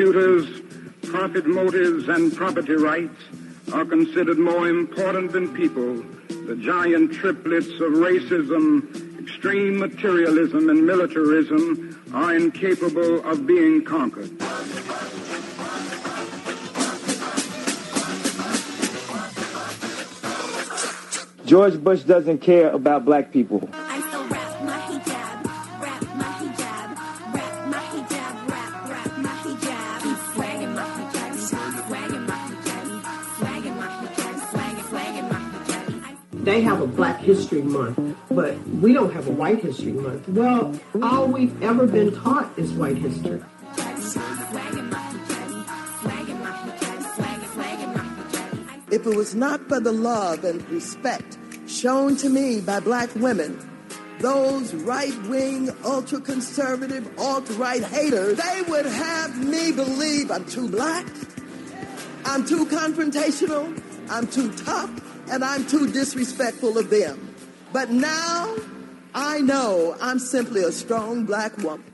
computers, profit motives and property rights are considered more important than people, the giant triplets of racism, extreme materialism, and militarism are incapable of being conquered. George Bush doesn't care about black people. They have a Black History Month, but we don't have a White History Month. Well, all we've ever been taught is white history. If it was not for the love and respect shown to me by black women, those right wing, ultra conservative, alt right haters, they would have me believe I'm too black, I'm too confrontational, I'm too tough, and I'm too disrespectful of them. But now I know I'm simply a strong black woman.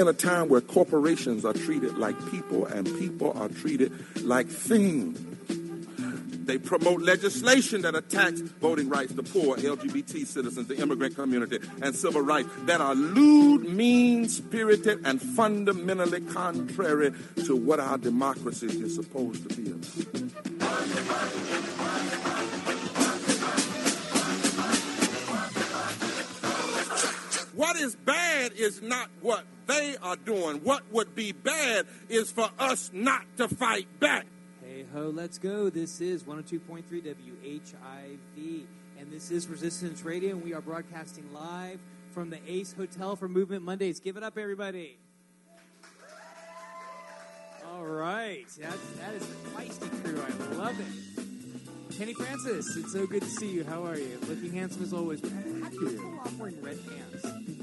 In a time where corporations are treated like people and people are treated like things. They promote legislation that attacks voting rights, the poor, LGBT citizens, the immigrant community, and civil rights that are lewd, mean spirited, and fundamentally contrary to what our democracy is supposed to be about. Is not what they are doing. What would be bad is for us not to fight back. Hey ho, let's go. This is 102.3 WHIV, and this is Resistance Radio, and we are broadcasting live from the Ace Hotel for Movement Mondays. Give it up, everybody. All right, that, that is the feisty crew. I love it. Kenny Francis, it's so good to see you. How are you? Looking handsome as always. How do you pull off wearing red pants?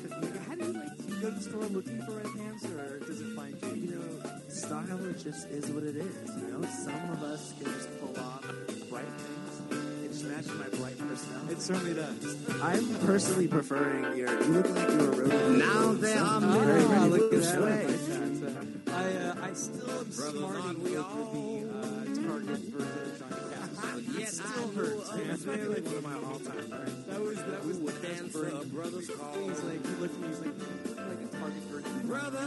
Like, how do you like? Do you go to the store looking for red pants, or does it find you? You know, style is just is what it is. You know, some of us can just pull off bright things. It just matches my bright personality. It certainly does. I'm personally preferring your. You look like you're a road. Now there are Oh, many look at ways that. I way. like that. Uh, I, uh, I still am smarting over the uh, Target version of Johnny Cash. It Yet still I know hurts, man. others may One of my all-time favorites. That was that was would the best dance break. a brother's call. He's like, he looked at me, he's like, you look like a Target version. Brother,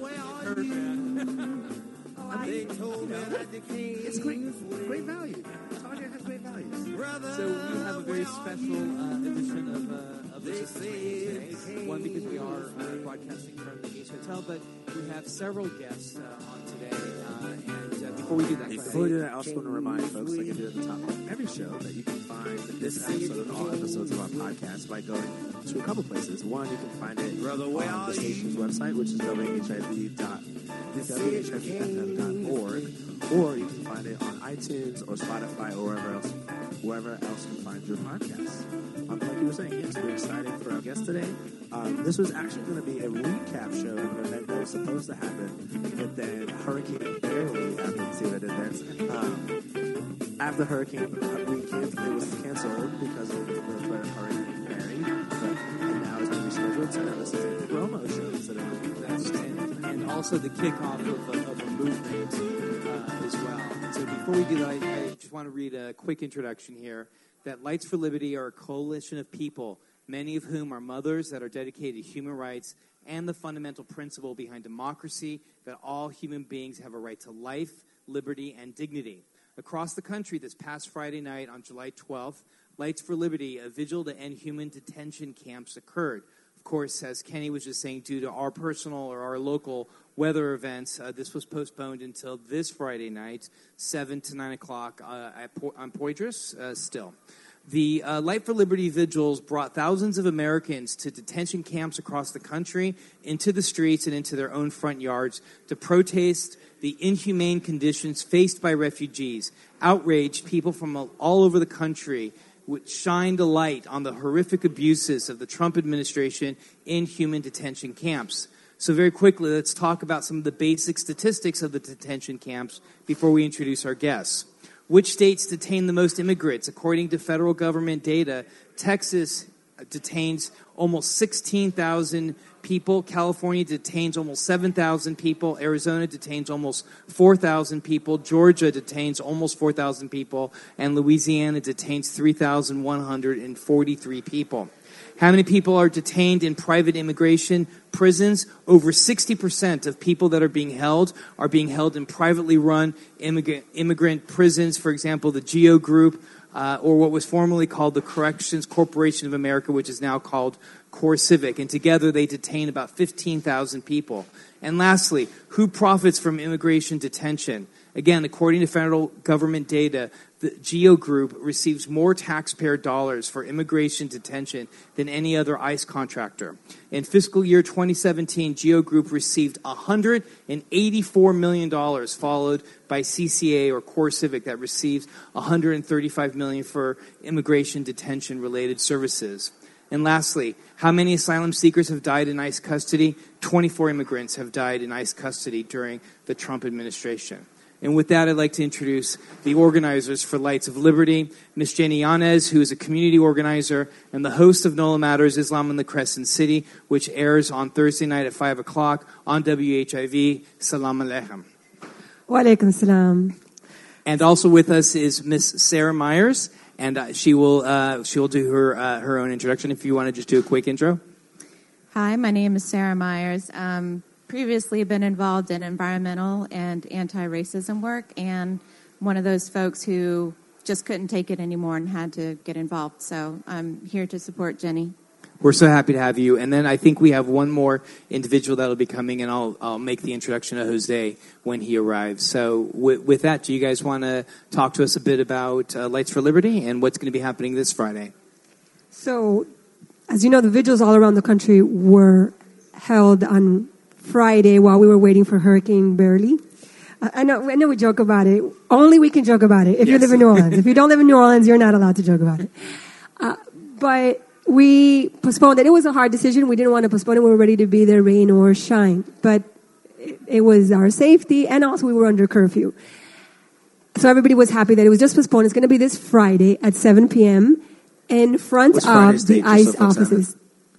where are Hurt, you? man. They told me that they came. It's great, great value. Target has great values. Brother, So we have a very special uh, edition of, uh, of They Resistance say Radio it today. One, because we are uh, broadcasting from the Ace Hotel, but we have several guests uh, on today. Uh, and uh, before we do that, Before we do that, I also want to remind folks, like I do at the top of every show, that you can find this episode and all episodes of our podcast by going to a couple places. One, you can find it Brother, on the station's website, which is whiv.whivfm.org, or you can find it on iTunes or Spotify or wherever else, wherever else you find your podcasts. Um, like you were saying, yes, we're excited for our guest today. Um, this was actually going to be a recap show event that was supposed to happen, but then Hurricane barely happened. See what I did there? Um, after Hurricane uh, weekend, it was canceled because of the threat of Hurricane Barry, but and now it's going to be scheduled. So this is a promo show instead of That's and, and also the kickoff of a, of a movement uh, as well. So before we do that, I, I just want to read a quick introduction here. That Lights for Liberty are a coalition of people, many of whom are mothers that are dedicated to human rights and the fundamental principle behind democracy that all human beings have a right to life, liberty, and dignity. Across the country this past Friday night on July 12th, Lights for Liberty, a vigil to end human detention camps occurred. Of course, as Kenny was just saying, due to our personal or our local weather events, uh, this was postponed until this Friday night, 7 to 9 o'clock uh, po- on Poydras uh, still. The uh, Light for Liberty vigils brought thousands of Americans to detention camps across the country, into the streets, and into their own front yards to protest the inhumane conditions faced by refugees. Outraged people from all over the country which shined a light on the horrific abuses of the Trump administration in human detention camps. So, very quickly, let's talk about some of the basic statistics of the detention camps before we introduce our guests. Which states detain the most immigrants? According to federal government data, Texas uh, detains almost 16,000 people. California detains almost 7,000 people. Arizona detains almost 4,000 people. Georgia detains almost 4,000 people. And Louisiana detains 3,143 people. How many people are detained in private immigration prisons? Over 60% of people that are being held are being held in privately run immigrant, immigrant prisons. For example, the GEO Group, uh, or what was formerly called the Corrections Corporation of America, which is now called CoreCivic. And together they detain about 15,000 people. And lastly, who profits from immigration detention? Again, according to federal government data, the GEO Group receives more taxpayer dollars for immigration detention than any other ICE contractor. In fiscal year 2017, GEO Group received $184 million, followed by CCA or Core Civic that receives 135 million for immigration detention related services. And lastly, how many asylum seekers have died in ICE custody? 24 immigrants have died in ICE custody during the Trump administration. And with that, I'd like to introduce the organizers for Lights of Liberty, Ms. Jenny Yanez, who is a community organizer and the host of NOLA Matters Islam in the Crescent City, which airs on Thursday night at 5 o'clock on WHIV. Salam alaikum. Wa alaikum salam. And also with us is Miss Sarah Myers, and uh, she will uh, she will do her uh, her own introduction. If you want to just do a quick intro. Hi, my name is Sarah Myers. Um, previously been involved in environmental and anti-racism work, and one of those folks who just couldn't take it anymore and had to get involved. So I'm here to support Jenny. We're so happy to have you. And then I think we have one more individual that'll be coming, and I'll, I'll make the introduction to Jose when he arrives. So, with, with that, do you guys want to talk to us a bit about uh, Lights for Liberty and what's going to be happening this Friday? So, as you know, the vigils all around the country were held on Friday while we were waiting for Hurricane Barely. Uh, I know, I know we joke about it. Only we can joke about it if you live in New Orleans. if you don't live in New Orleans, you're not allowed to joke about it. Uh, but we postponed it. It was a hard decision. We didn't want to postpone it. We were ready to be there, rain or shine. But it, was our safety, and also we were under curfew. So everybody was happy that it was just postponed. It's going to be this Friday at 7 p.m. in front What's of Friday's the date, ICE so offices.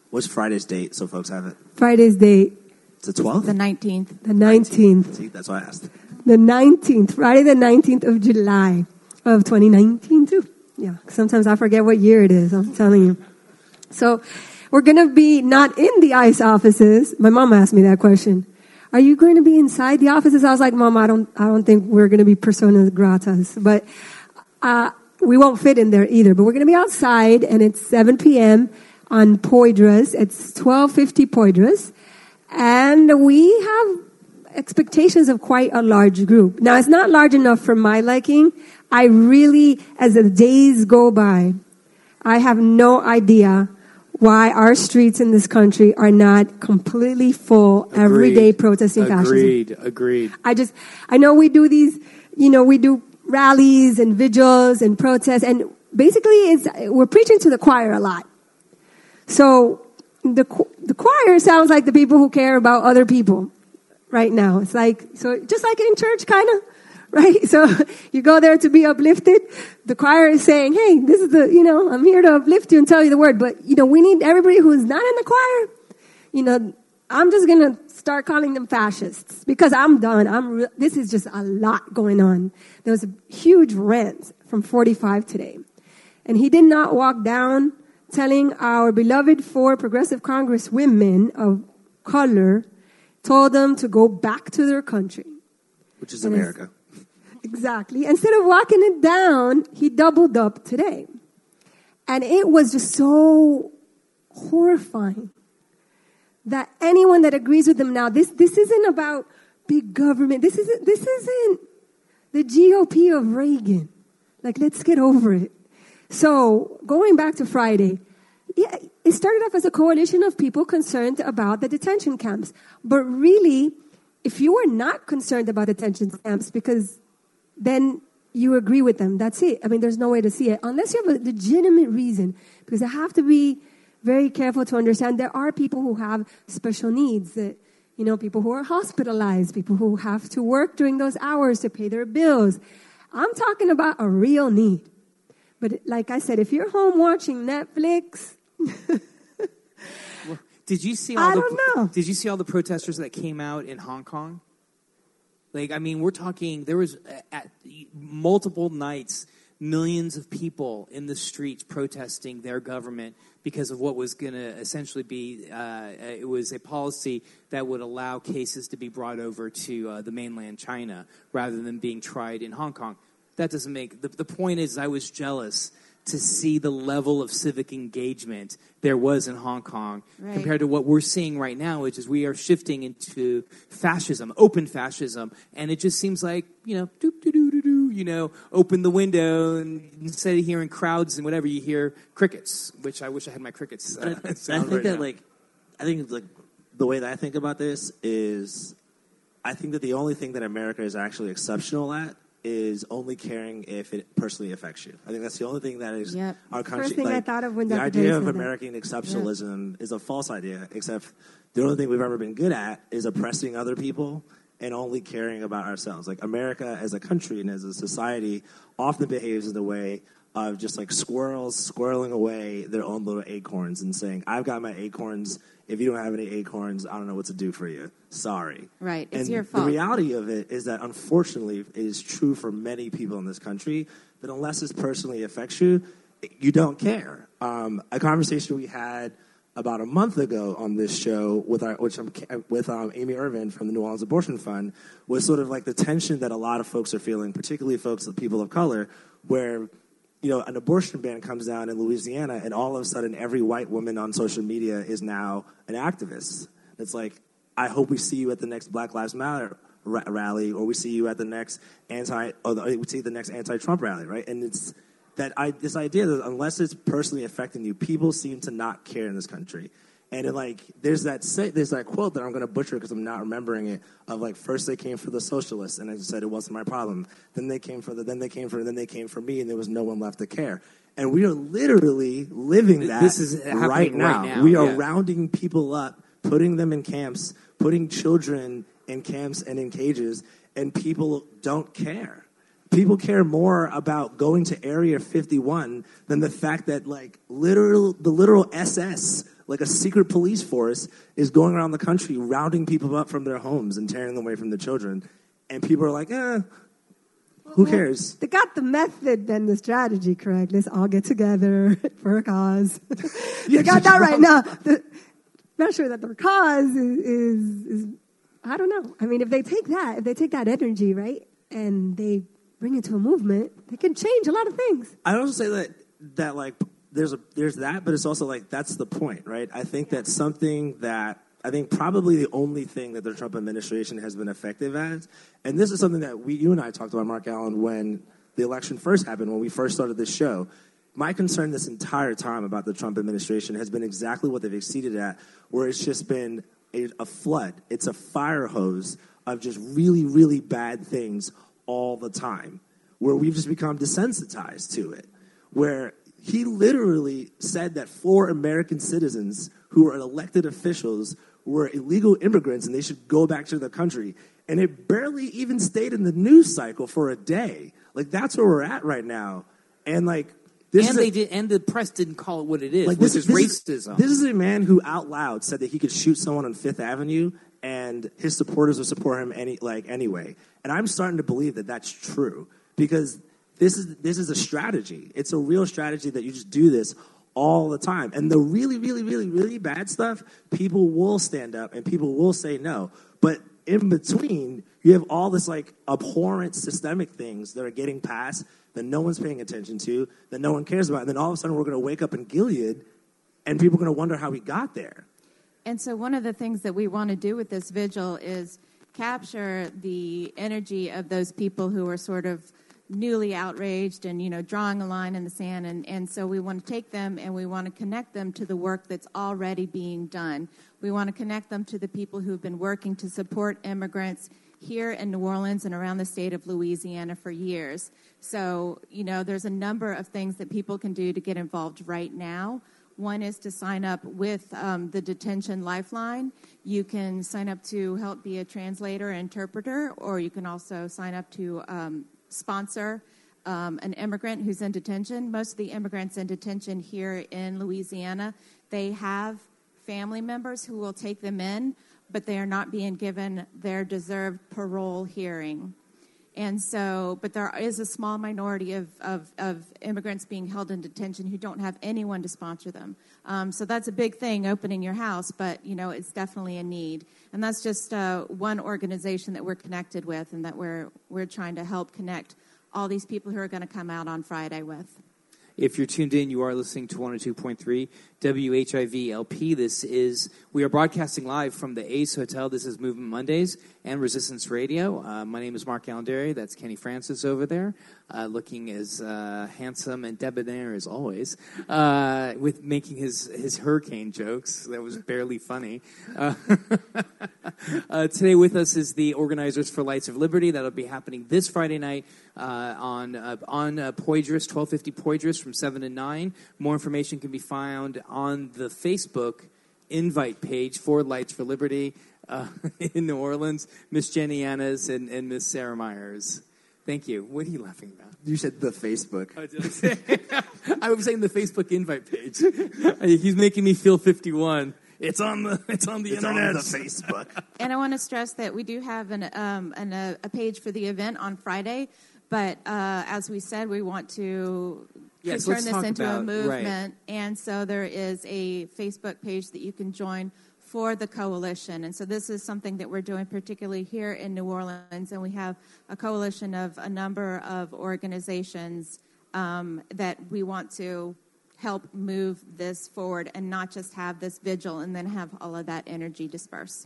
What's Friday's date so folks have it? Friday's date, the 12th? The 19th. the 19th. See, that's why I asked. The 19th, Friday the 19th of July of 2019 too. Yeah, sometimes I forget what year it is, I'm telling you. So we're going to be not in the ICE offices. My mom asked me that question. Are you going to be inside the offices? I was like, Mom, I don't, I don't think we're going to be personas gratas, but, uh, we won't fit in there either, but we're going to be outside and it's 7 p.m. on Poydras. It's 1250 Poydras. And we have expectations of quite a large group. Now, it's not large enough for my liking. I really, as the days go by, I have no idea why our streets in this country are not completely full every day protesting fascism. Agreed. Agreed. I just, I know we do these, you know, we do rallies and vigils and protests, and basically, it's we're preaching to the choir a lot. So the the choir sounds like the people who care about other people right now. It's like so, just like in church, kind of. Right? So you go there to be uplifted. The choir is saying, hey, this is the, you know, I'm here to uplift you and tell you the word. But, you know, we need everybody who's not in the choir. You know, I'm just going to start calling them fascists because I'm done. I'm, re- this is just a lot going on. There was a huge rant from 45 today. And he did not walk down telling our beloved four progressive Congress women of color, told them to go back to their country. Which is And America. Exactly. Instead of walking it down, he doubled up today. And it was just so horrifying that anyone that agrees with him now, this, this isn't about big government. This isn't, this isn't the GOP of Reagan. Like, let's get over it. So going back to Friday, yeah, it started off as a coalition of people concerned about the detention camps. But really, if you are not concerned about detention camps, because then you agree with them, that's it. I mean, there's no way to see it unless you have a legitimate reason. Because I have to be very careful to understand there are people who have special needs. That, you know, people who are hospitalized, people who have to work during those hours to pay their bills. I'm talking about a real need. But like I said, if you're home watching Netflix, Did you see all I the don't know. Did you see all the protesters that came out in Hong Kong? Like, I mean, we're talking. There was at multiple nights millions of people in the streets protesting their government because of what was going to essentially be. Uh, it was a policy that would allow cases to be brought over to uh, the mainland China rather than being tried in Hong Kong. That doesn't make the, the point. Is I was jealous to see the level of civic engagement there was in Hong Kong Right. compared to what we're seeing right now, which is we are shifting into fascism, open fascism, and it just seems like you know, doop doo doo doo doo, you know, open the window, and instead of hearing crowds and whatever, you hear crickets, which I wish I had my crickets. Uh, I sound think right that now. like I think like the way that I think about this is I think that the only thing that America is actually exceptional at is only caring if it personally affects you. I think that's the only thing that is Yep. our country. First thing I thought of when the idea of said that. American exceptionalism is a false idea. Except the only thing we've ever been good at is oppressing other people and only caring about ourselves. Like America as a country and as a society often behaves in the way of just like squirrels squirreling away their own little acorns and saying, "I've got my acorns. If you don't have any acorns, I don't know what to do for you. Sorry." Right, it's and your fault. The reality of it is that unfortunately, it is true for many people in this country that unless it personally affects you, you don't care. Um, a conversation we had about a month ago on this show with our, which I'm, with um, Amy Irvin from the New Orleans Abortion Fund was sort of like the tension that a lot of folks are feeling, particularly folks, with people of color, where you know, an abortion ban comes down in Louisiana, and all of a sudden, every white woman on social media is now an activist. It's like, I hope we see you at the next Black Lives Matter ra- rally, or we see you at the next anti, or the, we see the next anti-Trump rally, right? And it's that I, this idea that unless it's personally affecting you, people seem to not care in this country. And it, like, there's that say, there's that quote that I'm going to butcher because I'm not remembering it. Of like, first they came for the socialists, and I said it wasn't my problem. Then they came for the, then they came for, then they came for me, and there was no one left to care. And we are literally living that This is happening right right now. now, We are yeah. rounding people up, putting them in camps, putting children in camps and in cages, and people don't care. People care more about going to Area 51 than the fact that, like, literal the literal SS, like a secret police force, is going around the country rounding people up from their homes and tearing them away from their children. And people are like, eh, who cares? They got the method and the strategy correct. Let's all get together for a cause. they got that right now. The, not sure that their cause is, is, is, I don't know. I mean, if they take that, if they take that energy, right, and they bring it to a movement, they can change a lot of things. I also say that that like there's a there's that, but it's also like that's the point, right? I think that something that I think probably the only thing that the Trump administration has been effective at, and this is something that we you and I talked about, Mark Allen, when the election first happened, when we first started this show. My concern this entire time about the Trump administration has been exactly what they've exceeded at, where it's just been a, a flood. It's a fire hose of just really, really bad things all the time, where we've just become desensitized to it. Where he literally said that four American citizens who were elected officials were illegal immigrants and they should go back to their country. And it barely even stayed in the news cycle for a day. Like, that's where we're at right now. And, like, this and is a- did, and the press didn't call it what it is, like which this, is this racism. this is a man who out loud said that he could shoot someone on Fifth Avenue, and his supporters would support him any like anyway. And I'm starting to believe that that's true because this is this is a strategy. It's a real strategy that you just do this all the time. And the really, really, really, really bad stuff, people will stand up and people will say no. But in between, you have all this like abhorrent systemic things that are getting passed that no one's paying attention to, that no one cares about. And then all of a sudden, we're going to wake up in Gilead, and people are going to wonder how we got there. And so, one of the things that we want to do with this vigil is capture the energy of those people who are sort of newly outraged and you know drawing a line in the sand. And, and so we want to take them and we want to connect them to the work that's already being done. We want to connect them to the people who've been working to support immigrants here in new orleans and around the state of louisiana for years. So you know there's a number of things that people can do to get involved right now. One is to sign up with um, the Detention Lifeline. You can sign up to help be a translator interpreter, or you can also sign up to um, sponsor um, an immigrant who's in detention. Most of the immigrants in detention here in Louisiana, they have family members who will take them in, but they are not being given their deserved parole hearing. And so, but there is a small minority of, of, of immigrants being held in detention who don't have anyone to sponsor them. Um, so that's a big thing, opening your house, but you know, it's definitely a need. And that's just uh, one organization that we're connected with and that we're, we're trying to help connect all these people who are going to come out on Friday with. If you're tuned in, you are listening to 102.3 WHIV LP. This is, we are broadcasting live from the Ace Hotel. This is Movement Mondays and Resistance Radio. Uh, my name is Mark Alendary. That's Kenny Francis over there, uh, looking as uh, handsome and debonair as always, uh, with making his, his hurricane jokes. That was barely funny. Uh, uh, today with us is the organizers for Lights of Liberty. That'll be happening this Friday night uh, on on Poydras, 1250 Poydras from 7 to 9. More information can be found on the Facebook invite page for Lights for Liberty in New Orleans. Miss Jenny Yanez and, and Miss Sarah Myers. Thank you. What are you laughing about? You said the Facebook. Oh, did I, say? I was saying the Facebook invite page. He's making me feel 51. It's on the it's on the It's on the Facebook. And I want to stress that we do have an, um, an, a, a page for the event on Friday, but uh, as we said, we want to Yes, turn let's this talk into a about- right. movement. And so there is a Facebook page that you can join for the coalition. And so this is something that we're doing particularly here in New Orleans. And we have a coalition of a number of organizations um, that we want to help move this forward and not just have this vigil and then have all of that energy disperse.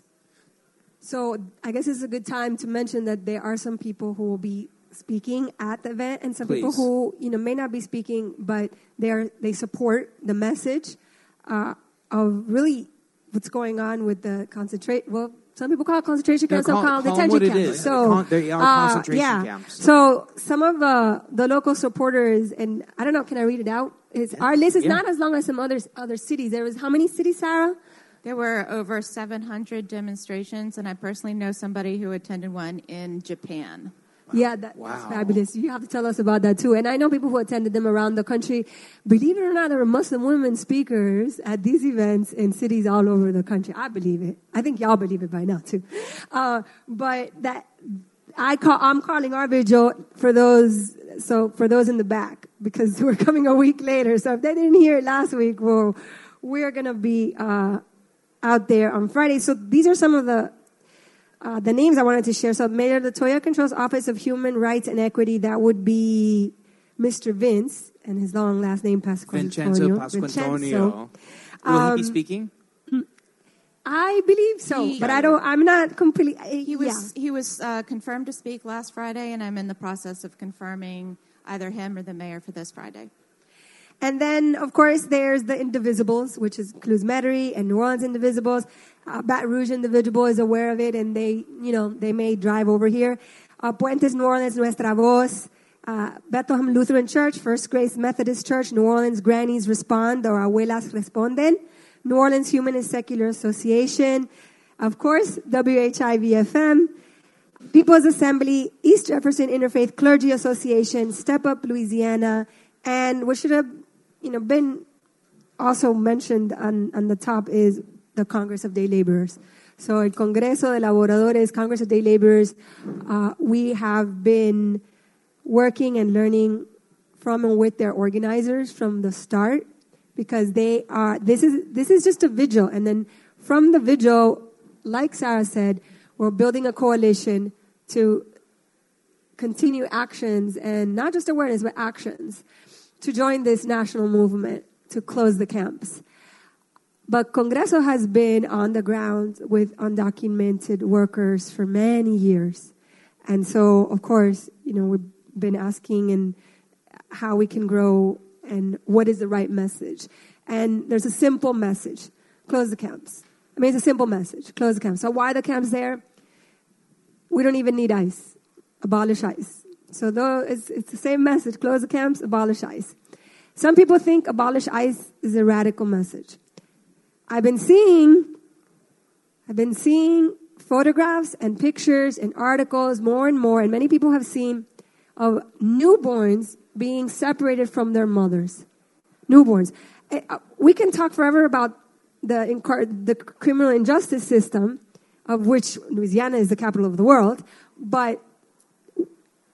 So I guess it's a good time to mention that there are some people who will be speaking at the event, and some people who you know may not be speaking, but they are they support the message uh, of really what's going on with the concentrate. Well, some people call it concentration camps, some call- call it detention what it camps. is. So Con- they are uh, concentration yeah. camps. So some of uh, the local supporters, and I don't know, can I read it out? It's, our list is Yeah. not as long as some other other cities. There was how many cities, Sarah? There were over 700 demonstrations, and I personally know somebody who attended one in Japan. Yeah, that, that's fabulous. You have to tell us about that too. And I know people who attended them around the country. Believe it or not, there are Muslim women speakers at these events in cities all over the country. I believe it. I think y'all believe it by now too. Uh, but that I call, I'm calling our vigil for those. So for those in the back, because we're coming a week later. So if they didn't hear it last week, well, we're gonna be uh, out there on Friday. So these are some of the uh, the names I wanted to share. So Mayor Latoya Cantrell's Office of Human Rights and Equity. That would be Mr. Vince, and his long last name Vincenzo Pasquantonio. Pasquantonio. Will he Um, be speaking? I believe so, He- but I don't. I'm not completely. He was he was uh, confirmed to speak last Friday, and I'm in the process of confirming either him or the mayor for this Friday. And then, of course, there's the Indivisibles, which includes Metairie and New Orleans Indivisibles. Uh, Baton Rouge Indivisible is aware of it, and they, you know, they may drive over here. Uh, Puentes New Orleans, Nuestra Voz. Uh, Bethlehem Lutheran Church, First Grace Methodist Church, New Orleans Grannies Respond, or Abuelas Responden. New Orleans Human and Secular Association. Of course, WHIV-FM. People's Assembly, East Jefferson Interfaith Clergy Association, Step Up Louisiana, and what should have, you know, been also mentioned on, on the top is the Congress of Day Laborers. So, el Congreso de Laboradores, Congress of Day Laborers, uh, we have been working and learning from and with their organizers from the start because they are this is this is just a vigil and then from the vigil like sarah said we're building a coalition to continue actions and not just awareness but actions to join this national movement to close the camps but congreso has been on the ground with undocumented workers for many years and so of course you know we've been asking and how we can grow and what is the right message. And there's a simple message close the camps. I mean, it's a simple message close the camps. So, why the camps there? We don't even need ICE, abolish ICE. So, though it's, it's the same message close the camps, abolish ICE. Some people think abolish ICE is a radical message. I've been seeing, I've been seeing photographs and pictures and articles more and more, and many people have seen of newborns being separated from their mothers. Newborns. Eh, uh, We can talk forever about the, the criminal injustice system, of which Louisiana is the capital of the world, but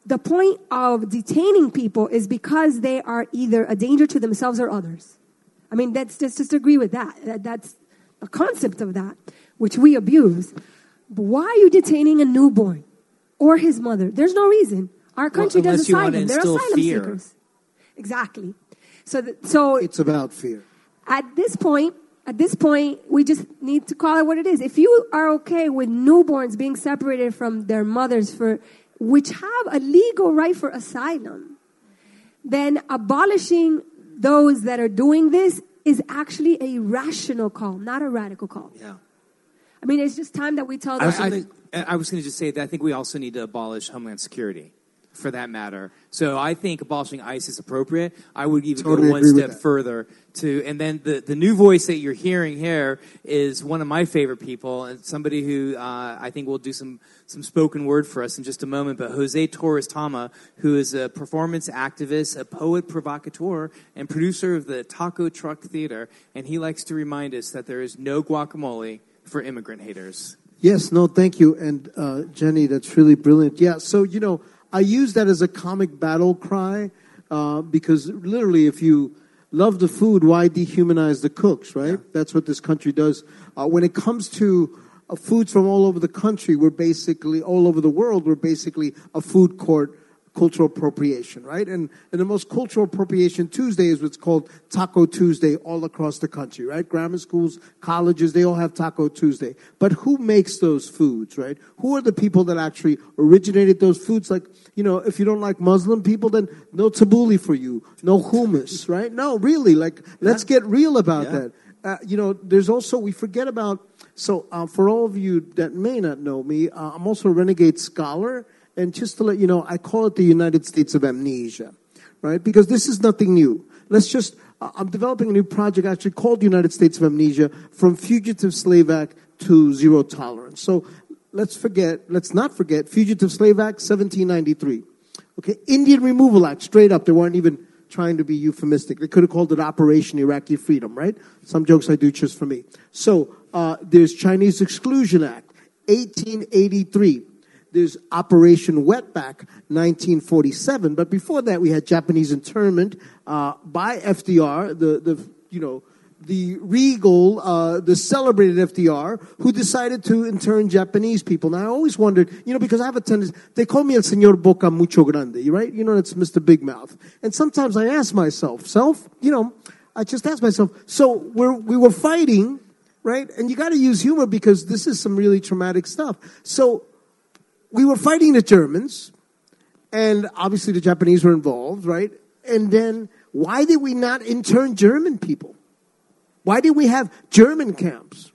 the point of detaining people is because they are either a danger to themselves or others. I mean, that's just, just agree with that. that. That's a concept of that, which we abuse. But why are you detaining a newborn or his mother? There's no reason. Our country unless does you want to asylum. They're asylum fear. seekers. Exactly. So, th- so It's about fear. at this point, at this point, we just need to call it what it is. If you are okay with newborns being separated from their mothers for which have a legal right for asylum, then abolishing those that are doing this is actually a rational call, not a radical call. Yeah. I mean, it's just time that we tell I was, them. gonna, I was going to just say that I think we also need to abolish Homeland Security, for that matter. So I think abolishing ICE is appropriate. I would even Totally go one step further to, and then the, the new voice that you're hearing here is one of my favorite people, and somebody who uh, I think will do some some spoken word for us in just a moment. But Jose Torres Tama, who is a performance activist, a poet provocateur, and producer of the Taco Truck Theater, and he likes to remind us that there is no guacamole for immigrant haters. Yes, no, thank you. And uh, Jenny, that's really brilliant. Yeah, so, you know, I use that as a comic battle cry uh, because literally, if you love the food, why dehumanize the cooks, right? That's what this country does. Uh, when it comes to uh, foods from all over the country, we're basically, all over the world, we're basically a food court cultural appropriation, right? And, and the most cultural appropriation Tuesday is what's called Taco Tuesday all across the country, right? Grammar schools, colleges, they all have Taco Tuesday. But who makes those foods, right? Who are the people that actually originated those foods? Like, you know, if you don't like Muslim people, then no tabbouleh for you, no hummus, right? No, really, like, let's get real about Yeah. that. Uh, you know, there's also, we forget about, so uh, for all of you that may not know me, uh, I'm also a renegade scholar. And just to let you know, I call it the United States of Amnesia, right? Because this is nothing new. Let's just, I'm developing a new project actually called the United States of Amnesia from Fugitive Slave Act to Zero Tolerance. So let's forget, let's not forget Fugitive Slave Act 1793. Okay, Indian Removal Act, straight up. They weren't even trying to be euphemistic. They could have called it Operation Iraqi Freedom, right? Some jokes I do just for me. So uh, there's Chinese Exclusion Act, 1883. There's Operation Wetback, 1947. But before that, we had Japanese internment uh, by FDR, the, the you know, the regal, uh, the celebrated FDR, who decided to intern Japanese people. Now, I always wondered, you know, because I have a tendency, they call me El Señor Boca Mucho Grande, right? You know, it's Mr. Big Mouth. And sometimes I ask myself, self, you know, I just ask myself, so we're, we were fighting, right? And you got to use humor because this is some really traumatic stuff. So we were fighting the Germans, and obviously the Japanese were involved, right? And then why did we not intern German people? Why did we have German camps?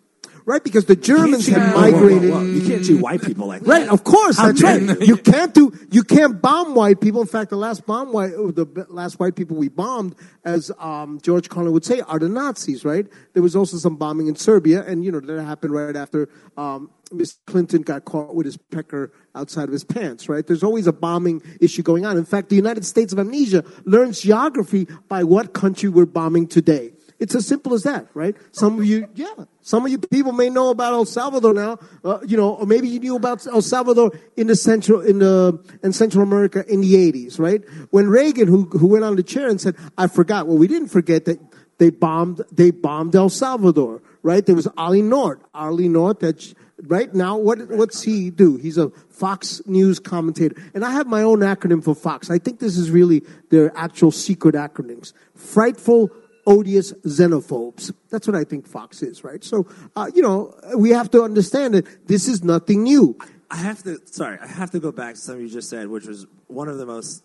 Right? Because the Germans had whoa, whoa, whoa, migrated. whoa. You can't treat white people like that. Right, of course, that's right. you. Can't do, you can't bomb white people. In fact, the last bomb white, the last white people we bombed, as um, George Carlin would say, are the Nazis. Right? There was also some bombing in Serbia, and you know that happened right after um, Miss Clinton got caught with his pecker outside of his pants. Right? There's always a bombing issue going on. In fact, the United States of Amnesia learns geography by what country we're bombing today. It's as simple as that, right? Some of you, yeah, some of you people may know about El Salvador now, uh, you know, or maybe you knew about El Salvador in the central, in the, in Central America in the 80s, right? When Reagan, who, who went on the chair and said, I forgot, well, we didn't forget that they bombed, they bombed El Salvador, right? There was Ollie North, Ollie North that, right now, what, what's he do? He's a Fox News commentator. And I have my own acronym for Fox. I think this is really their actual secret acronyms. Frightful, odious xenophobes. That's what I think Fox is, right? So, uh, you know, we have to understand that this is nothing new. I have to, sorry, I have to go back to something you just said, which was one of the most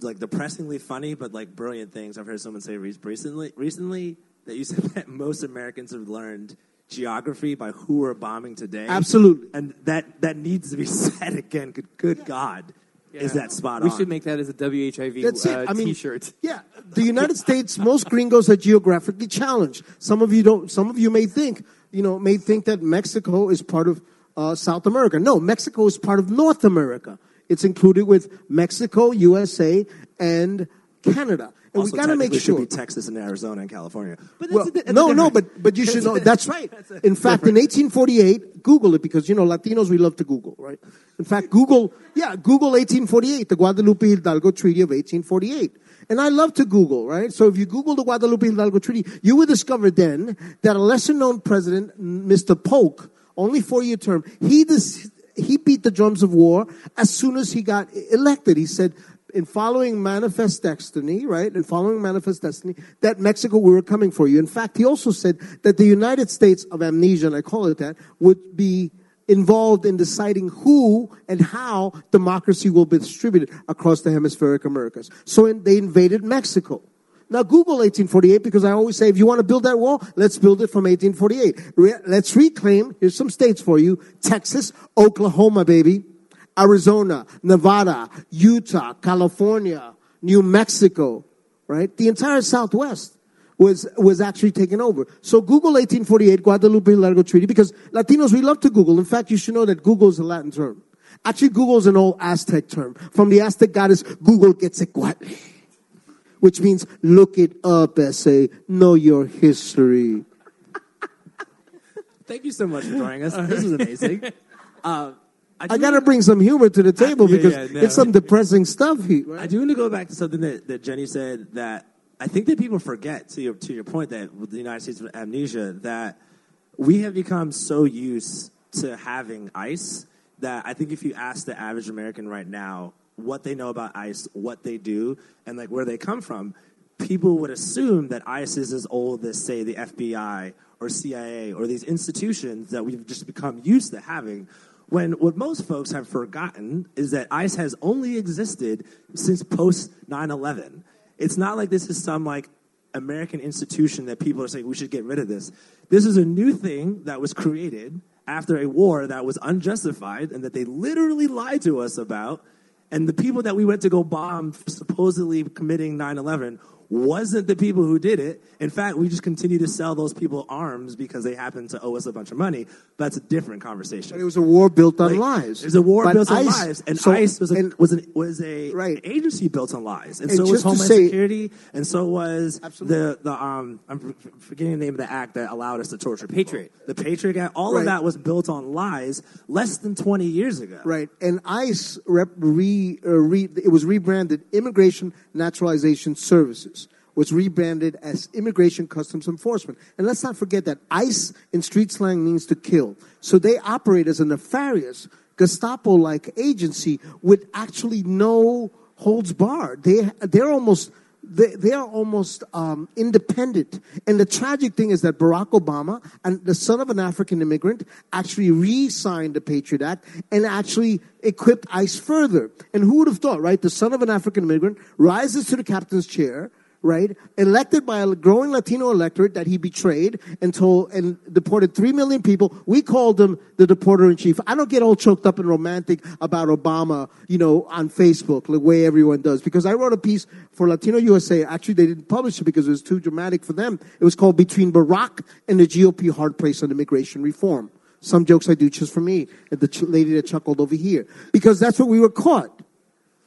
like depressingly funny but like brilliant things I've heard someone say recently. Recently, that you said that most Americans have learned geography by who we're bombing today. Absolutely. and that that needs to be said again. Good, good God, is that spot We should make that as a WHIV That's it. uh, I mean, T-shirt. Yeah, the United States, most gringos are geographically challenged. Some of you don't. Some of you may think, you know, may think that Mexico is part of uh, South America. No, Mexico is part of North America. It's included with Mexico, USA, and Canada. And also, we got to make technically should be Texas and Arizona and California. But Well, that's a that's a no, no, but but you should that's know that's right. that's In fact, in 1848, Google it because you know Latinos we love to Google, right? In fact, Google, yeah, Google 1848, the Guadalupe Hidalgo Treaty of 1848. And I love to Google, right? So if you Google the Guadalupe Hidalgo Treaty, you will discover then that a lesser known president, Mr. Polk, only four year term, he dis- he beat the drums of war as soon as he got elected. He said, in following manifest destiny, right, In following manifest destiny, that Mexico, we were coming for you. In fact, he also said that the United States of amnesia, and I call it that, would be involved in deciding who and how democracy will be distributed across the hemispheric Americas. So in, they invaded Mexico. Now Google 1848 because I always say if you want to build that wall, let's build it from 1848. Re- let's reclaim, here's some states for you, Texas, Oklahoma, baby, Arizona, Nevada, Utah, California, New Mexico, right? The entire Southwest was, was actually taken over. So Google 1848, Guadalupe Hidalgo Treaty, because Latinos, we love to Google. In fact, you should know that Google is a Latin term. Actually, Google is an old Aztec term. From the Aztec goddess, Google gets it which means look it up, essay, know your history. Thank you so much for joining us. This is amazing. Uh, I gotta bring some humor to the table Yeah, because yeah, no. it's some depressing stuff here. I do want to go back to something that, that Jenny said that I think that people forget to your to your point that with the United States of amnesia that we have become so used to having ICE that I think if you ask the average American right now what they know about ICE, what they do, and like where they come from, people would assume that ICE is as old as say the FBI or CIA or these institutions that we've just become used to having. When what most folks have forgotten is that ICE has only existed since post 9 11. It's not like this is some like American institution that people are saying we should get rid of this. This is a new thing that was created after a war that was unjustified and that they literally lied to us about. And the people that we went to go bomb supposedly committing 9 11 wasn't the people who did it. In fact, we just continue to sell those people arms because they happen to owe us a bunch of money. That's a different conversation. But it was a war built on Like, lies. It was a war But built on lies, and so- ICE was a, and- was, an, was a right. agency built on lies, and, And so was Homeland say- Security, and so was the the um I'm forgetting the name of the act that allowed us to torture. Patriot, the Patriot Act. All Right. of that was built on lies less than 20 years ago. Right, and ICE rep, re, uh, re, it was rebranded Immigration Naturalization Services. Was rebranded as Immigration Customs Enforcement. And let's not forget that ICE in street slang means to kill. So they operate as a nefarious Gestapo-like agency with actually no holds barred. They they're almost they, they are almost um, independent. And the tragic thing is that Barack Obama, and the son of an African immigrant, actually re-signed the Patriot Act and actually equipped ICE further. And who would have thought, right? The son of an African immigrant rises to the captain's chair, right? Elected by a growing Latino electorate that he betrayed and told and deported three million people. We called him the deporter in chief. I don't get all choked up and romantic about Obama, you know, on Facebook the way everyone does because I wrote a piece for Latino USA. Actually, they didn't publish it because it was too dramatic for them. It was called "Between Barack and the GOP Hard Place on Immigration Reform." Some jokes I do just for me, and the ch- lady that chuckled over here, because that's what we were caught.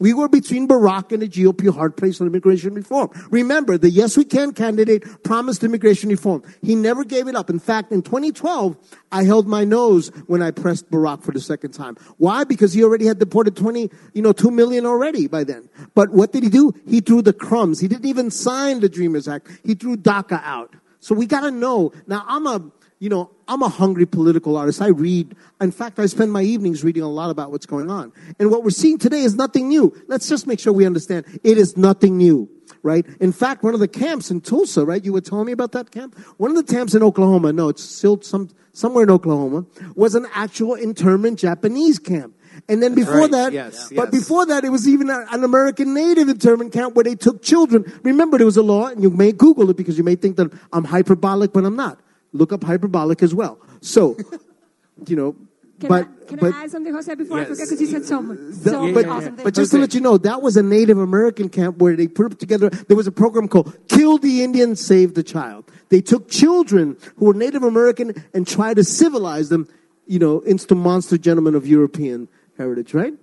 We were between Barack and the GOP hard place on immigration reform. Remember, the Yes We Can candidate promised immigration reform. He never gave it up. In fact, in 2012, I held my nose when I pressed Barack for the second time. Why? Because he already had deported 20, you know, 2 million already by then. But what did he do? He threw the crumbs. He didn't even sign the Dreamers Act. He threw DACA out. So we gotta know. Now, I'm a, you know, I'm a hungry political artist. I read. In fact, I spend my evenings reading a lot about what's going on. And what we're seeing today is nothing new. Let's just make sure we understand. It is nothing new, right? In fact, one of the camps in Tulsa, right? You were telling me about that camp? One of the camps in Oklahoma, no, it's still some, somewhere in Oklahoma, was an actual internment Japanese camp. And then before right. that, Yes, but yes. before that, it was even an American Native internment camp where they took children. Remember, there was a law, and you may Google it because you may think that I'm hyperbolic, but I'm not. Look up hyperbolic as well. So, you know, Can, but I, can but I add something, Jose, before I Yes. forget? Because you said so much. the- So but, awesome things. but just to let you know, that was a Native American camp where they put together, there was a program called Kill the Indian, Save the Child. They took children who were Native American and tried to civilize them, you know, into monster gentlemen of European heritage, right?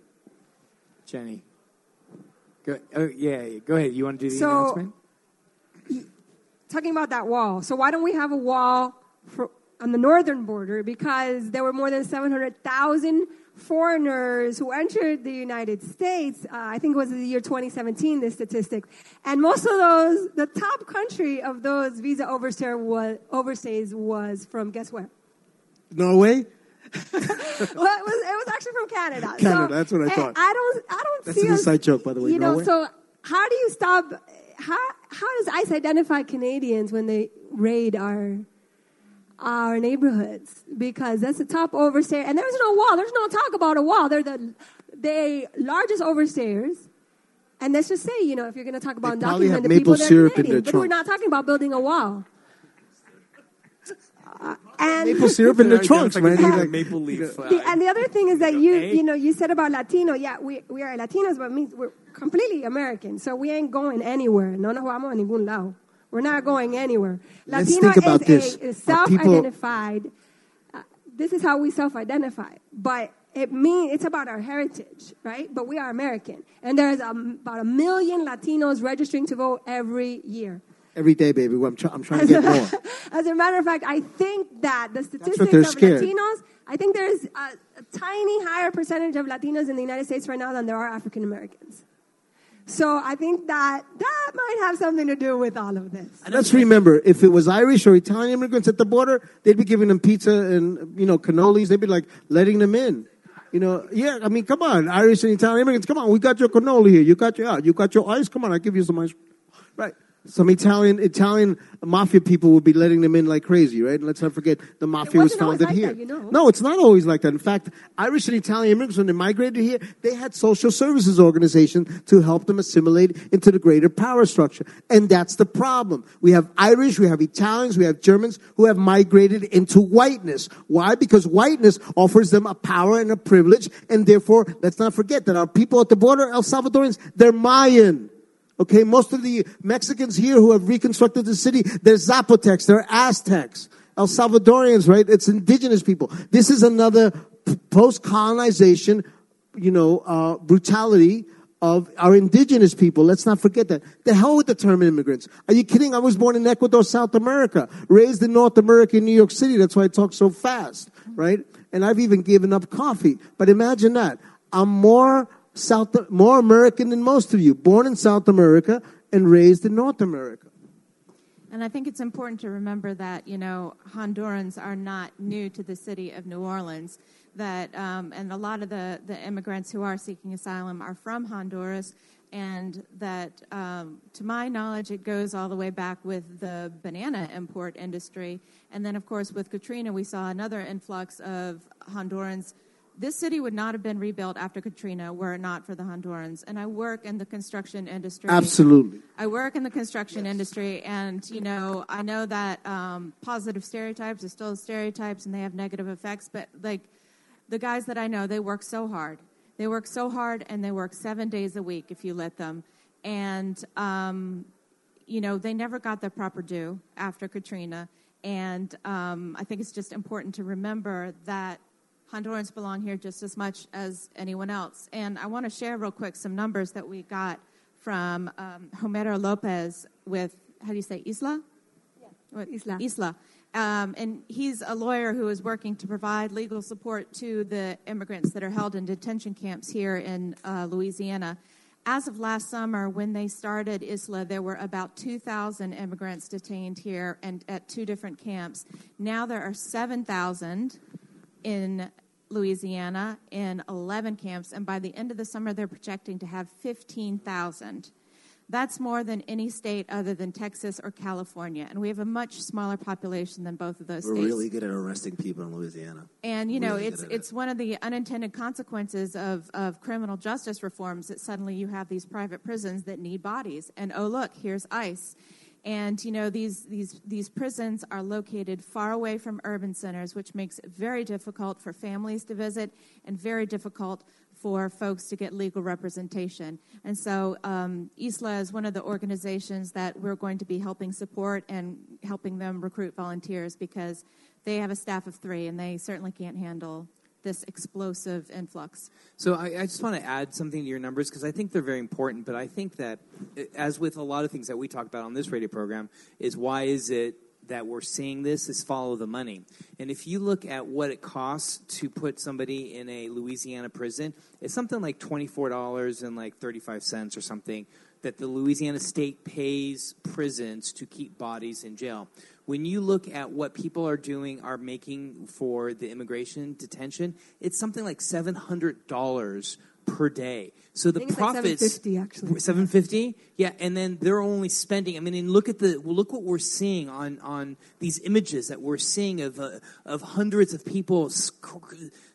Jenny. Go, oh, yeah, yeah, go ahead. You want to do the So- announcement? talking about that wall. So why don't we have a wall for, on the northern border? Because there were more than 700,000 foreigners who entered the United States. Uh, I think it was the year 2017, this statistic. And most of those, the top country of those visa overstay was, overstays was from, guess where? Norway? well, it was, it was actually from Canada. Canada, that's what I thought. I don't, I don't That's see an us- inside joke, by the way, You know, so how do you stop? How how does ICE identify Canadians when they raid our our neighborhoods? Because that's the top overstayer, and there's no wall. There's no talk about a wall. They're the the largest overstayers. And let's just say, you know, if you're going to talk about They probably have undocumented maple people, they're syrup in Canadian. their But we're not talking about building a wall. Uh, and Maple syrup in the trunks, man. like You like- maple leaf. The, and the other thing is that you, you know, you said about Latino. Yeah, we, we are Latinos, but means we're completely American. So we ain't going anywhere. No nos vamos a ningún lado. We're not going anywhere. Let's Latino think about is this. a is Are people- self-identified. Uh, this is how we self-identify. But it mean it's about our heritage, right? But we are American, and there's um, about a million Latinos registering to vote every year. Every day, baby. I'm, try- I'm trying to get more. As a matter of fact, I think that the statistics of scared. Latinos, I think there's a, a tiny higher percentage of Latinos in the United States right now than there are African Americans. So I think that that might have something to do with all of this. Let's remember, if it was Irish or Italian immigrants at the border, they'd be giving them pizza and, you know, cannolis. They'd be like letting them in. You know, yeah, I mean, come on, Irish and Italian immigrants, come on, we got your cannoli here. You got your, uh, you got your ice. Come on, I'll give you some ice. Right. Some Italian, Italian mafia people would be letting them in like crazy, right? And let's not forget the mafia was founded like here. that, you know. No, it's not always like that. In fact, Irish and Italian immigrants, when they migrated here, they had social services organizations to help them assimilate into the greater power structure. And that's the problem. We have Irish, we have Italians, we have Germans who have migrated into whiteness. Why? Because whiteness offers them a power and a privilege. And therefore, let's not forget that our people at the border, El Salvadorians, they're Mayan. Okay, most of the Mexicans here who have reconstructed the city, they're Zapotecs, they're Aztecs, El Salvadorians, right? It's indigenous people. This is another post-colonization, you know, uh, brutality of our indigenous people. Let's not forget that. The hell with the term immigrants. Are you kidding? I was born in Ecuador, South America, raised in North America, in New York City. That's why I talk so fast, right? And I've even given up coffee. But imagine that. I'm more South, more American than most of you, born in South America and raised in North America. And I think it's important to remember that, you know, Hondurans are not new to the city of New Orleans. That, um, and a lot of the, the immigrants who are seeking asylum are from Honduras. And that, um, to my knowledge, it goes all the way back with the banana import industry. And then, of course, with Katrina, we saw another influx of Hondurans this city would not have been rebuilt after Katrina were it not for the Hondurans. And I work in the construction industry. Absolutely. I work in the construction industry, and you know, I know that um, positive stereotypes are still stereotypes, and they have negative effects. But like the guys that I know, they work so hard. They work so hard, and they work seven days a week if you let them. And um, you know, they never got their proper due after Katrina. And um, I think it's just important to remember that Hondurans belong here just as much as anyone else. And I want to share real quick some numbers that we got from um, Homero Lopez with, how do you say, Isla? What? Isla. Isla. Um, and he's a lawyer who is working to provide legal support to the immigrants that are held in detention camps here in uh, Louisiana. As of last summer, when they started Isla, there were about 2,000 immigrants detained here and at two different camps. Now there are 7,000 in Louisiana in 11 camps, and by the end of the summer, they're projecting to have 15,000. That's more than any state other than Texas or California, and we have a much smaller population than both of those We're states. really good at arresting people in Louisiana. And you know, Really it's it's one of the unintended consequences of, of criminal justice reforms that suddenly you have these private prisons that need bodies. And oh look, here's ICE. And you know, these these these prisons are located far away from urban centers, which makes it very difficult for families to visit and very difficult for folks to get legal representation. And so um, ISLA is one of the organizations that we're going to be helping support and helping them recruit volunteers because they have a staff of three and they certainly can't handle this explosive influx. So I, I just want to add something to your numbers because I think they're very important. But I think that, uh, as with a lot of things that we talk about on this radio program, is why is it that we're seeing this is follow the money. And if you look at what it costs to put somebody in a Louisiana prison, it's something like twenty four dollars and like thirty five cents or something that the Louisiana state pays prisons to keep bodies in jail. When you look at what people are doing, are making for the immigration detention, it's something like seven hundred dollars per day. So the think it's like profits 750 actually. seven fifty, yeah, and then they're only spending. I mean, and look at the look what we're seeing on on these images that we're seeing of uh, of hundreds of people sc-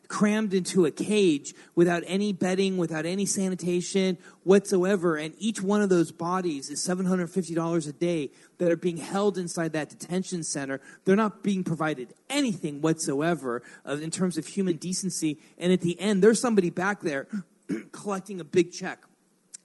crammed into a cage without any bedding, without any sanitation whatsoever, and each one of those bodies is seven hundred fifty dollars a day that are being held inside that detention center. They're not being provided anything whatsoever uh, in terms of human decency, and at the end, there's somebody back there collecting a big check.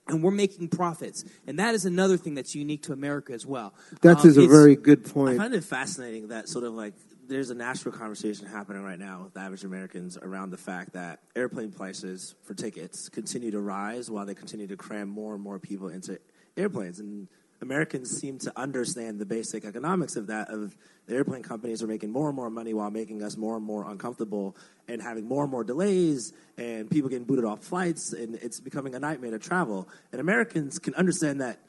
And we're making profits, and that is another thing that's unique to America as well. That Um, is a very good I point. find it fascinating that sort of like there's a national conversation happening right now with average Americans around the fact that airplane prices for tickets continue to rise while they continue to cram more and more people into airplanes. And Americans seem to understand the basic economics of that of the airplane companies are making more and more money while making us more and more uncomfortable and having more and more delays and people getting booted off flights and it's becoming a nightmare to travel. And Americans can understand that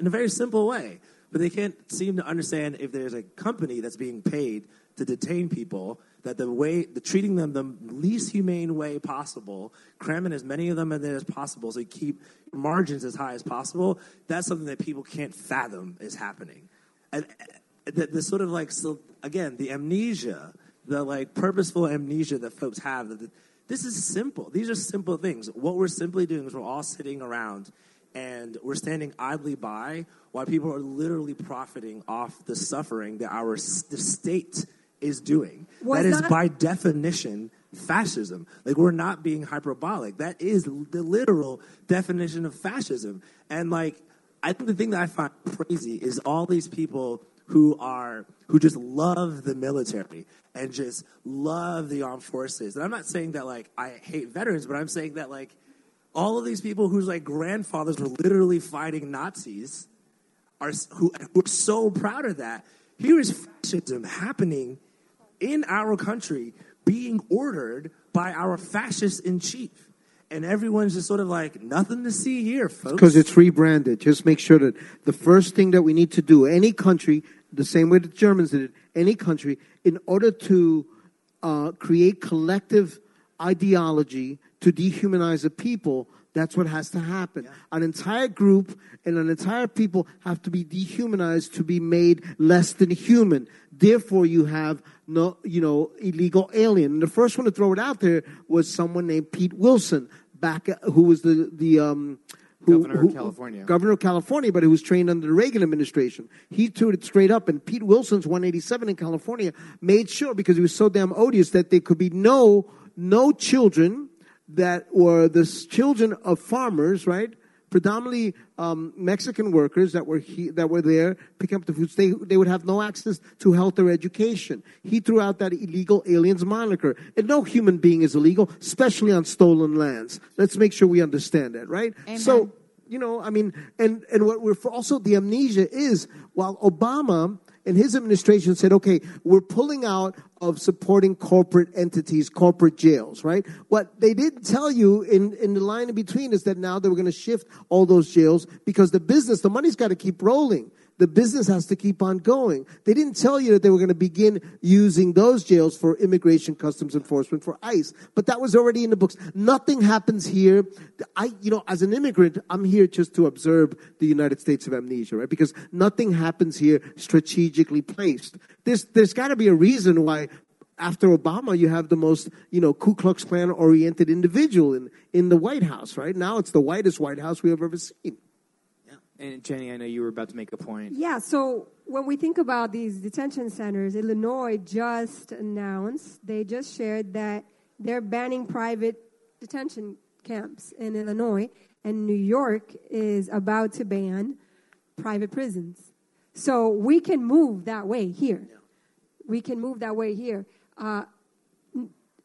in a very simple way, but they can't seem to understand if there's a company that's being paid to detain people that the way the treating them the least humane way possible, cramming as many of them in there as possible so you keep margins as high as possible, that's something that people can't fathom is happening. And uh, the, the sort of like so again, the amnesia, the like purposeful amnesia that folks have that this is simple. These are simple things. What we're simply doing is we're all sitting around and we're standing idly by while people are literally profiting off the suffering that our the state is doing. Was that is that- by definition fascism. Like we're not being hyperbolic. That is the literal definition of fascism. And like I think the thing that I find crazy is all these people who are who just love the military and just love the armed forces. And I'm not saying that like I hate veterans, but I'm saying that like all of these people whose like grandfathers were literally fighting Nazis are who who are so proud of that. Here is fascism happening in our country, being ordered by our fascists in chief, and everyone's just sort of like nothing to see here, folks. because it's rebranded. Just make sure that the first thing that we need to do, any country, the same way the Germans did it, any country, in order to uh, create collective ideology to dehumanize a people, that's what has to happen. An entire group and an entire people have to be dehumanized to be made less than human. Therefore, you have no, you know, illegal alien. And the first one to throw it out there was someone named Pete Wilson, back who was the the um, who, Governor of California. governor of California, but who was trained under the Reagan administration. He threw it straight up, and Pete Wilson's 187 in California made sure because he was so damn odious that there could be no no children that were the children of farmers, right? Predominantly um, Mexican workers that were he, that were there picking up the foods. They they would have no access to health or education. He threw out that illegal aliens moniker, and no human being is illegal, especially on stolen lands. Let's make sure we understand that, right? Amen. So you know, I mean, and and what we're for also the amnesia is while Obama and his administration said, okay, we're pulling out of supporting corporate entities, corporate jails, right? What they didn't tell you in, in the line in between is that now they were going to shift all those jails because the business, the money's got to keep rolling. The business has to keep on going. They didn't tell you that they were going to begin using those jails for immigration customs enforcement for ICE, but that was already in the books. Nothing happens here. I, you know, as an immigrant, I'm here just to observe the United States of amnesia, right? Because nothing happens here strategically placed. There's, there's got to be a reason why after Obama, you have the most, you know, Ku Klux Klan oriented individual in, in the White House, right? Now it's the whitest White House we have ever seen. And Jenny, I know you were about to make a point. Yeah, so when we think about these detention centers, Illinois just announced, they just shared that they're banning private detention camps in Illinois, and New York is about to ban private prisons. So we can move that way here. We can move that way here. Uh,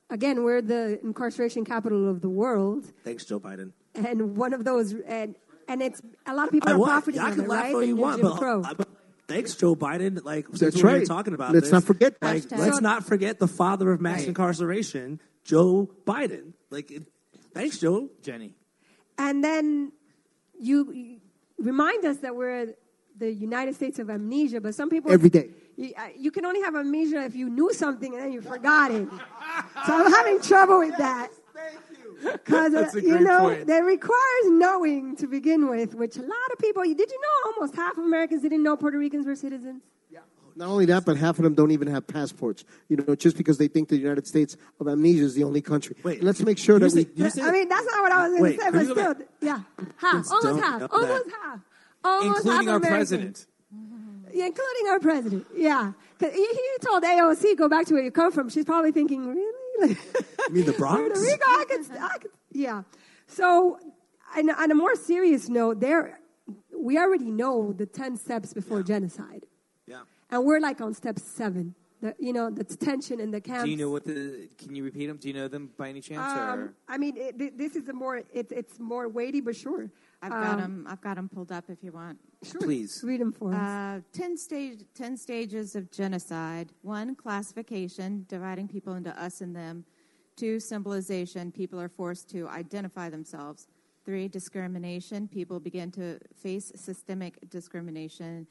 again, we're the incarceration capital of the world, Thanks, Joe Biden. and one of those, and and it's a lot of people I are want- profiting y'all on can it, laugh right? all you want, but, uh, but thanks, Joe Biden. Like since That's we're right. talking about Let's this, not forget. Like, Hashtag. let's not forget the father of mass incarceration, Joe Biden. Like, it, thanks, Joe. Jenny. And then you, you remind us that we're the United States of amnesia, but some people Every day. You, uh, you can only have amnesia if you knew something and then you forgot it. so I'm having trouble with that. Because you know point. that requires knowing to begin with, which a lot of people. Did you know almost half of Americans didn't know Puerto Ricans were citizens? Not only that, but half of them don't even have passports. You know, just because they think the United States of amnesia is the only country. Wait, let's make sure that we. I mean, that's not what I was going to say, but you go still, yeah, half, Kids almost half, know that. almost half, almost Including half our Americans. president. Yeah, including our president. Yeah, 'Cause he, he told AOC, "Go back to where you come from." She's probably thinking, "Really? You mean the Bronx? Puerto Rico? I could, I could, yeah." So, and on a more serious note, there we already know the ten steps before genocide. Yeah. And we're like on step seven. The, you know, the tension in the camps. Do you know what the? Can you repeat them? Do you know them by any chance? Um, I mean, it, this is a more it's it's more weighty, but sure. I've got Um, them. I've got 'em pulled up if you want. Sure. Please read them for us. Uh, ten stage, ten stages of genocide. One, classification, dividing people into us and them. Two, symbolization. People are forced to identify themselves. Three, discrimination. People begin to face systemic discrimination.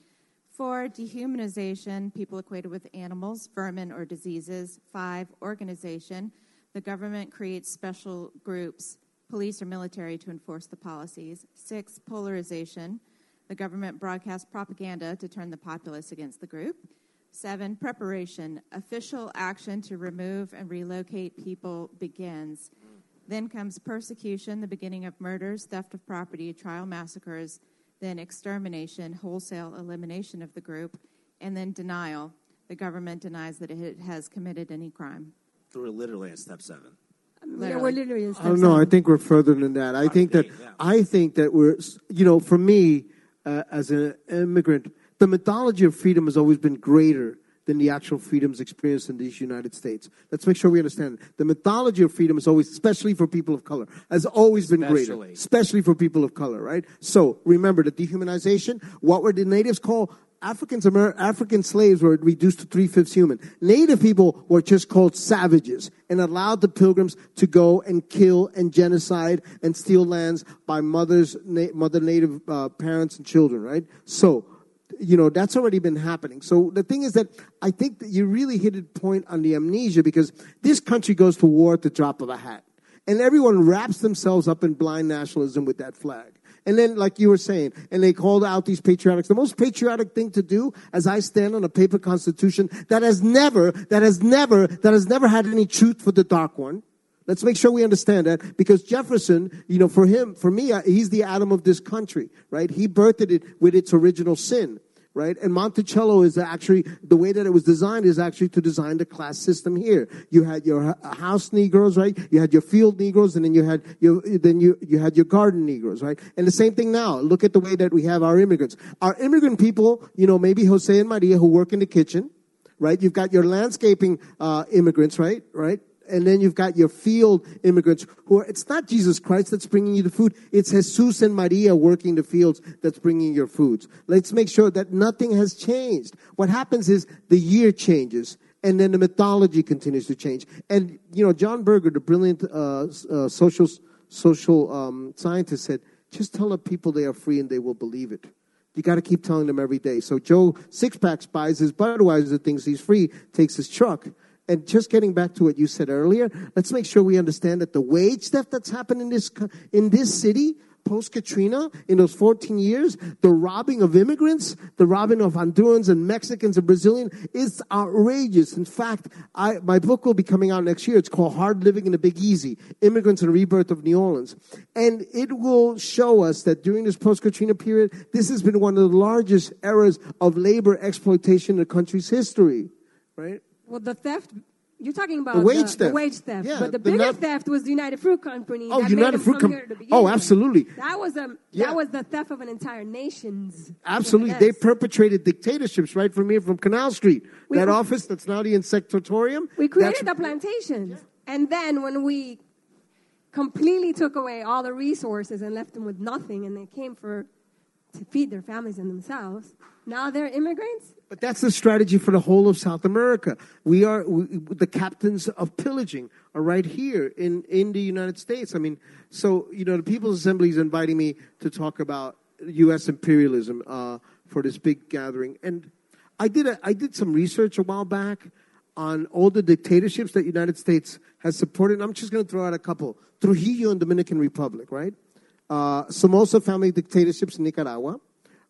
Four, dehumanization. People equated with animals, vermin, or diseases. Five, organization. The government creates special groups, police or military, to enforce the policies. Six, polarization. The government broadcasts propaganda to turn the populace against the group. Seven, preparation. Official action to remove and relocate people begins. Then comes persecution, the beginning of murders, theft of property, trial massacres, then extermination, wholesale elimination of the group, and then denial. The government denies that it has committed any crime. So we're literally at step seven. Yeah, we're literally in I don't know. I think we're further than that. I think that I think that we're you know for me uh, as an immigrant, the mythology of freedom has always been greater than the actual freedoms experienced in these United States. Let's make sure we understand. The mythology of freedom is always, especially for people of color, has always been greater, Especially. especially for people of color, right? So remember the dehumanization. What were the natives called? Africans, Amer- African slaves were reduced to three fifths human. Native people were just called savages and allowed the pilgrims to go and kill and genocide and steal lands by mothers, na- mother native uh, parents and children, right? So, you know, that's already been happening. So the thing is that I think that you really hit a point on the amnesia because this country goes to war at the drop of a hat. And everyone wraps themselves up in blind nationalism with that flag. And then, like you were saying, and they called out these patriotics. The most patriotic thing to do, as I stand on a paper constitution that has never, that has never, that has never had any truth for the dark one. Let's make sure we understand that because Jefferson, you know, for him, for me, uh, he's the Adam of this country, right? He birthed it with its original sin, right? And Monticello is actually, the way that it was designed is actually to design the class system here. You had your house Negroes, right? You had your field Negroes, and then you had your, then you, you had your garden Negroes, right? And the same thing now. Look at the way that we have our immigrants. Our immigrant people, you know, maybe Jose and Maria who work in the kitchen, right? You've got your landscaping uh, immigrants, right? Right? And then you've got your field immigrants who are, it's not Jesus Christ that's bringing you the food. It's Jesus and Maria working the fields that's bringing your foods. Let's make sure that nothing has changed. What happens is the year changes and then the mythology continues to change. And, you know, John Berger, the brilliant uh, uh, social, social um, scientist said, just tell the people they are free and they will believe it. You got to keep telling them every day. So Joe Sixpacks buys his Budweiser, thinks he's free, takes his truck. And just getting back to what you said earlier, let's make sure we understand that the wage theft that's happened in this in this city post Katrina in those 14 years, the robbing of immigrants, the robbing of Hondurans and Mexicans and Brazilians is outrageous. In fact, I, my book will be coming out next year. It's called Hard Living in the Big Easy Immigrants and Rebirth of New Orleans. And it will show us that during this post Katrina period, this has been one of the largest eras of labor exploitation in the country's history, right? Well, the theft. You're talking about The wage the, theft. wage theft, Yeah, but the, the biggest not- theft was the United Fruit Company. Oh, United Fruit come Com- here to begin Oh, absolutely. That was a Yeah. that was the theft of an entire nation's. Absolutely. They perpetrated dictatorships right from here, from Canal Street. We- that office that's now the insectatorium. We created the plantations, and then when we completely took away all the resources and left them with nothing, and they came for to feed their families and themselves. Now they're immigrants. But that's the strategy for the whole of South America. We are we, the captains of pillaging are right here in, in the United States. I mean, so you know, the People's Assembly is inviting me to talk about U.S. imperialism uh, for this big gathering, and I did a, I did some research a while back on all the dictatorships that United States has supported. I'm just going to throw out a couple: Trujillo and Dominican Republic, right? Uh, Somoza family dictatorships in Nicaragua,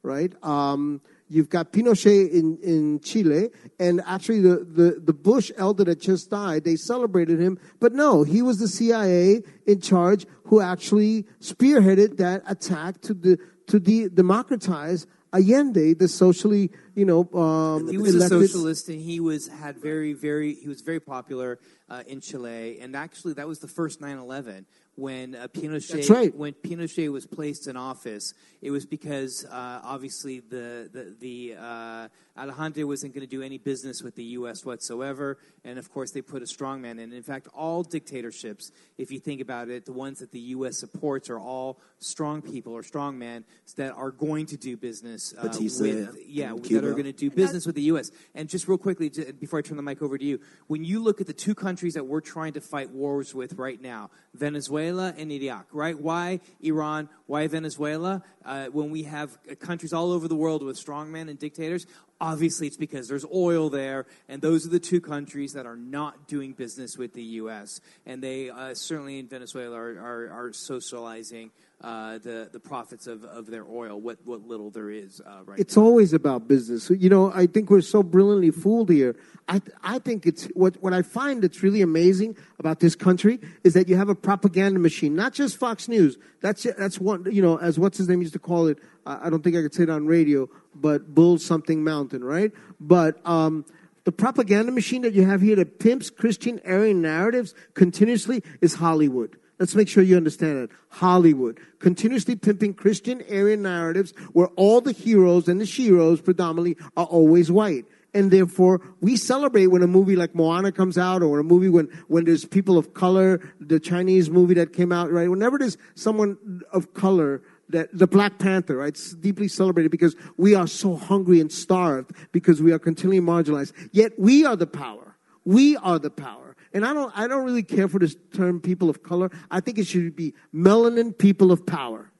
right? Um, you've got Pinochet in, in Chile, and actually the, the, the Bush elder that just died, they celebrated him, but no, he was the CIA in charge who actually spearheaded that attack to the to de- democratize Allende, the socially, you know, um, he was elected- a socialist and he was had very very he was very popular uh, in Chile. And actually that was the first 9/11 when uh, Pinochet right. when Pinochet was placed in office it was because uh, obviously the the, the uh, Alejandro wasn't going to do any business with the U.S. whatsoever and of course they put a strongman in in fact all dictatorships if you think about it the ones that the U.S. supports are all strong people or strongmen that are going to do business uh, Batista with yeah in that are going to do business with the U.S. And just real quickly, before I turn the mic over to you, when you look at the two countries that we're trying to fight wars with right now, Venezuela and Iran, right? Why Iran? Why Venezuela? Uh, when we have countries all over the world with strongmen and dictators, obviously it's because there's oil there, and those are the two countries that are not doing business with the U.S. And they uh, certainly in Venezuela are, are, are socializing the the profits of, of their oil, what what little there is uh, right It's always about business. You know, I think we're so brilliantly fooled here. I, I think it's what, what I find that's really amazing about this country is that you have a propaganda machine, not just Fox News. That's that's one. You know, as what's his name used to call it. I I don't think I could say it on radio, but Bull something mountain, right? But um, the propaganda machine that you have here that pimps Christian Aryan narratives continuously is Hollywood. Let's make sure you understand it. Hollywood. Continuously pimping Christian Aryan narratives where all the heroes and the sheroes predominantly are always white. And therefore, we celebrate when a movie like Moana comes out or a movie when, when there's people of color, the Chinese movie that came out, right? Whenever there's someone of color that the Black Panther, right? It's deeply celebrated because we are so hungry and starved because we are continually marginalized. Yet we are the power. We are the power. And I don't, I don't really care for this term people of color. I think it should be melanin people of power.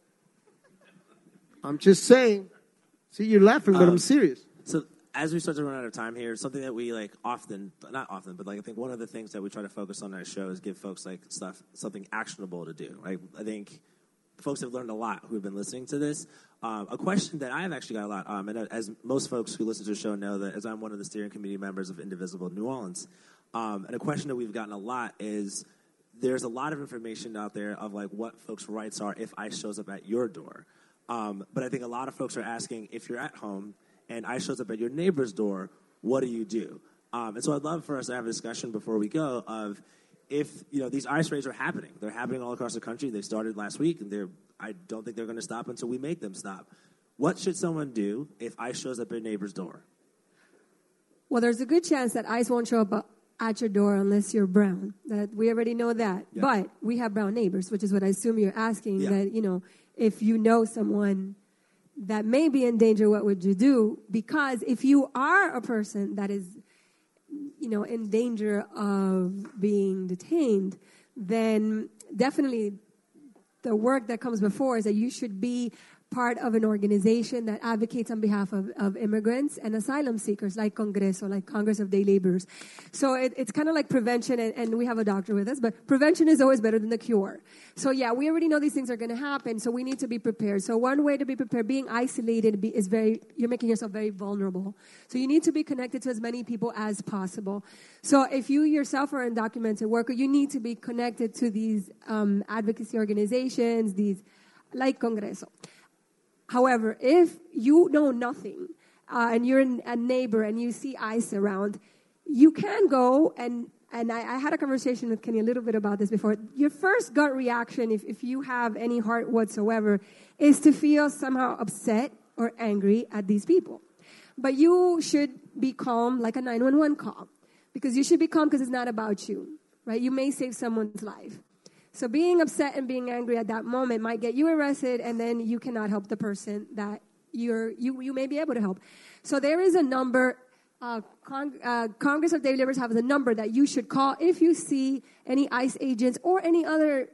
I'm just saying. See, you're laughing, but Um, I'm serious. So as we start to run out of time here, something that we like often, not often, but like I think one of the things that we try to focus on in our show is give folks like stuff, something actionable to do. Right? I think folks have learned a lot who have been listening to this. Um, a question that I have actually got a lot, um, and as most folks who listen to the show know, that as I'm one of the steering committee members of Indivisible New Orleans, um, and a question that we've gotten a lot is there's a lot of information out there of like what folks' rights are if ICE shows up at your door. Um, but I think a lot of folks are asking if you're at home and ICE shows up at your neighbor's door, what do you do? Um, and so I'd love for us to have a discussion before we go of if you know these ICE raids are happening. They're happening all across the country. They started last week, and they're I don't think they're going to stop until we make them stop. What should someone do if ICE shows up at your neighbor's door? Well, there's a good chance that ICE won't show up at your door unless you're brown. That we already know that. Yeah. But we have brown neighbors, which is what I assume you're asking. Yeah. That you know, if you know someone that may be in danger, what would you do? Because if you are a person that is, you know, in danger of being detained, then definitely the work that comes before is that you should be part of an organization that advocates on behalf of, of immigrants and asylum seekers like Congreso, like Congress of Day Laborers. So it, it's kind of like prevention, and, and we have a doctor with us, but prevention is always better than the cure. So yeah, we already know these things are going to happen, so we need to be prepared. So one way to be prepared, being isolated is very, you're making yourself very vulnerable. So you need to be connected to as many people as possible. So if you yourself are an undocumented worker, you need to be connected to these um, advocacy organizations, these like Congreso. However, if you know nothing uh, and you're a neighbor and you see ICE around, you can go and and I, I had a conversation with Kenny a little bit about this before. Your first gut reaction, if, if you have any heart whatsoever, is to feel somehow upset or angry at these people. But you should be calm like a 911 call because you should be calm because it's not about you, right? You may save someone's life. So being upset and being angry at that moment might get you arrested, and then you cannot help the person that you're you you may be able to help. So there is a number. Uh, Cong- uh, Congress of Day Laborers has a number that you should call if you see any ICE agents or any other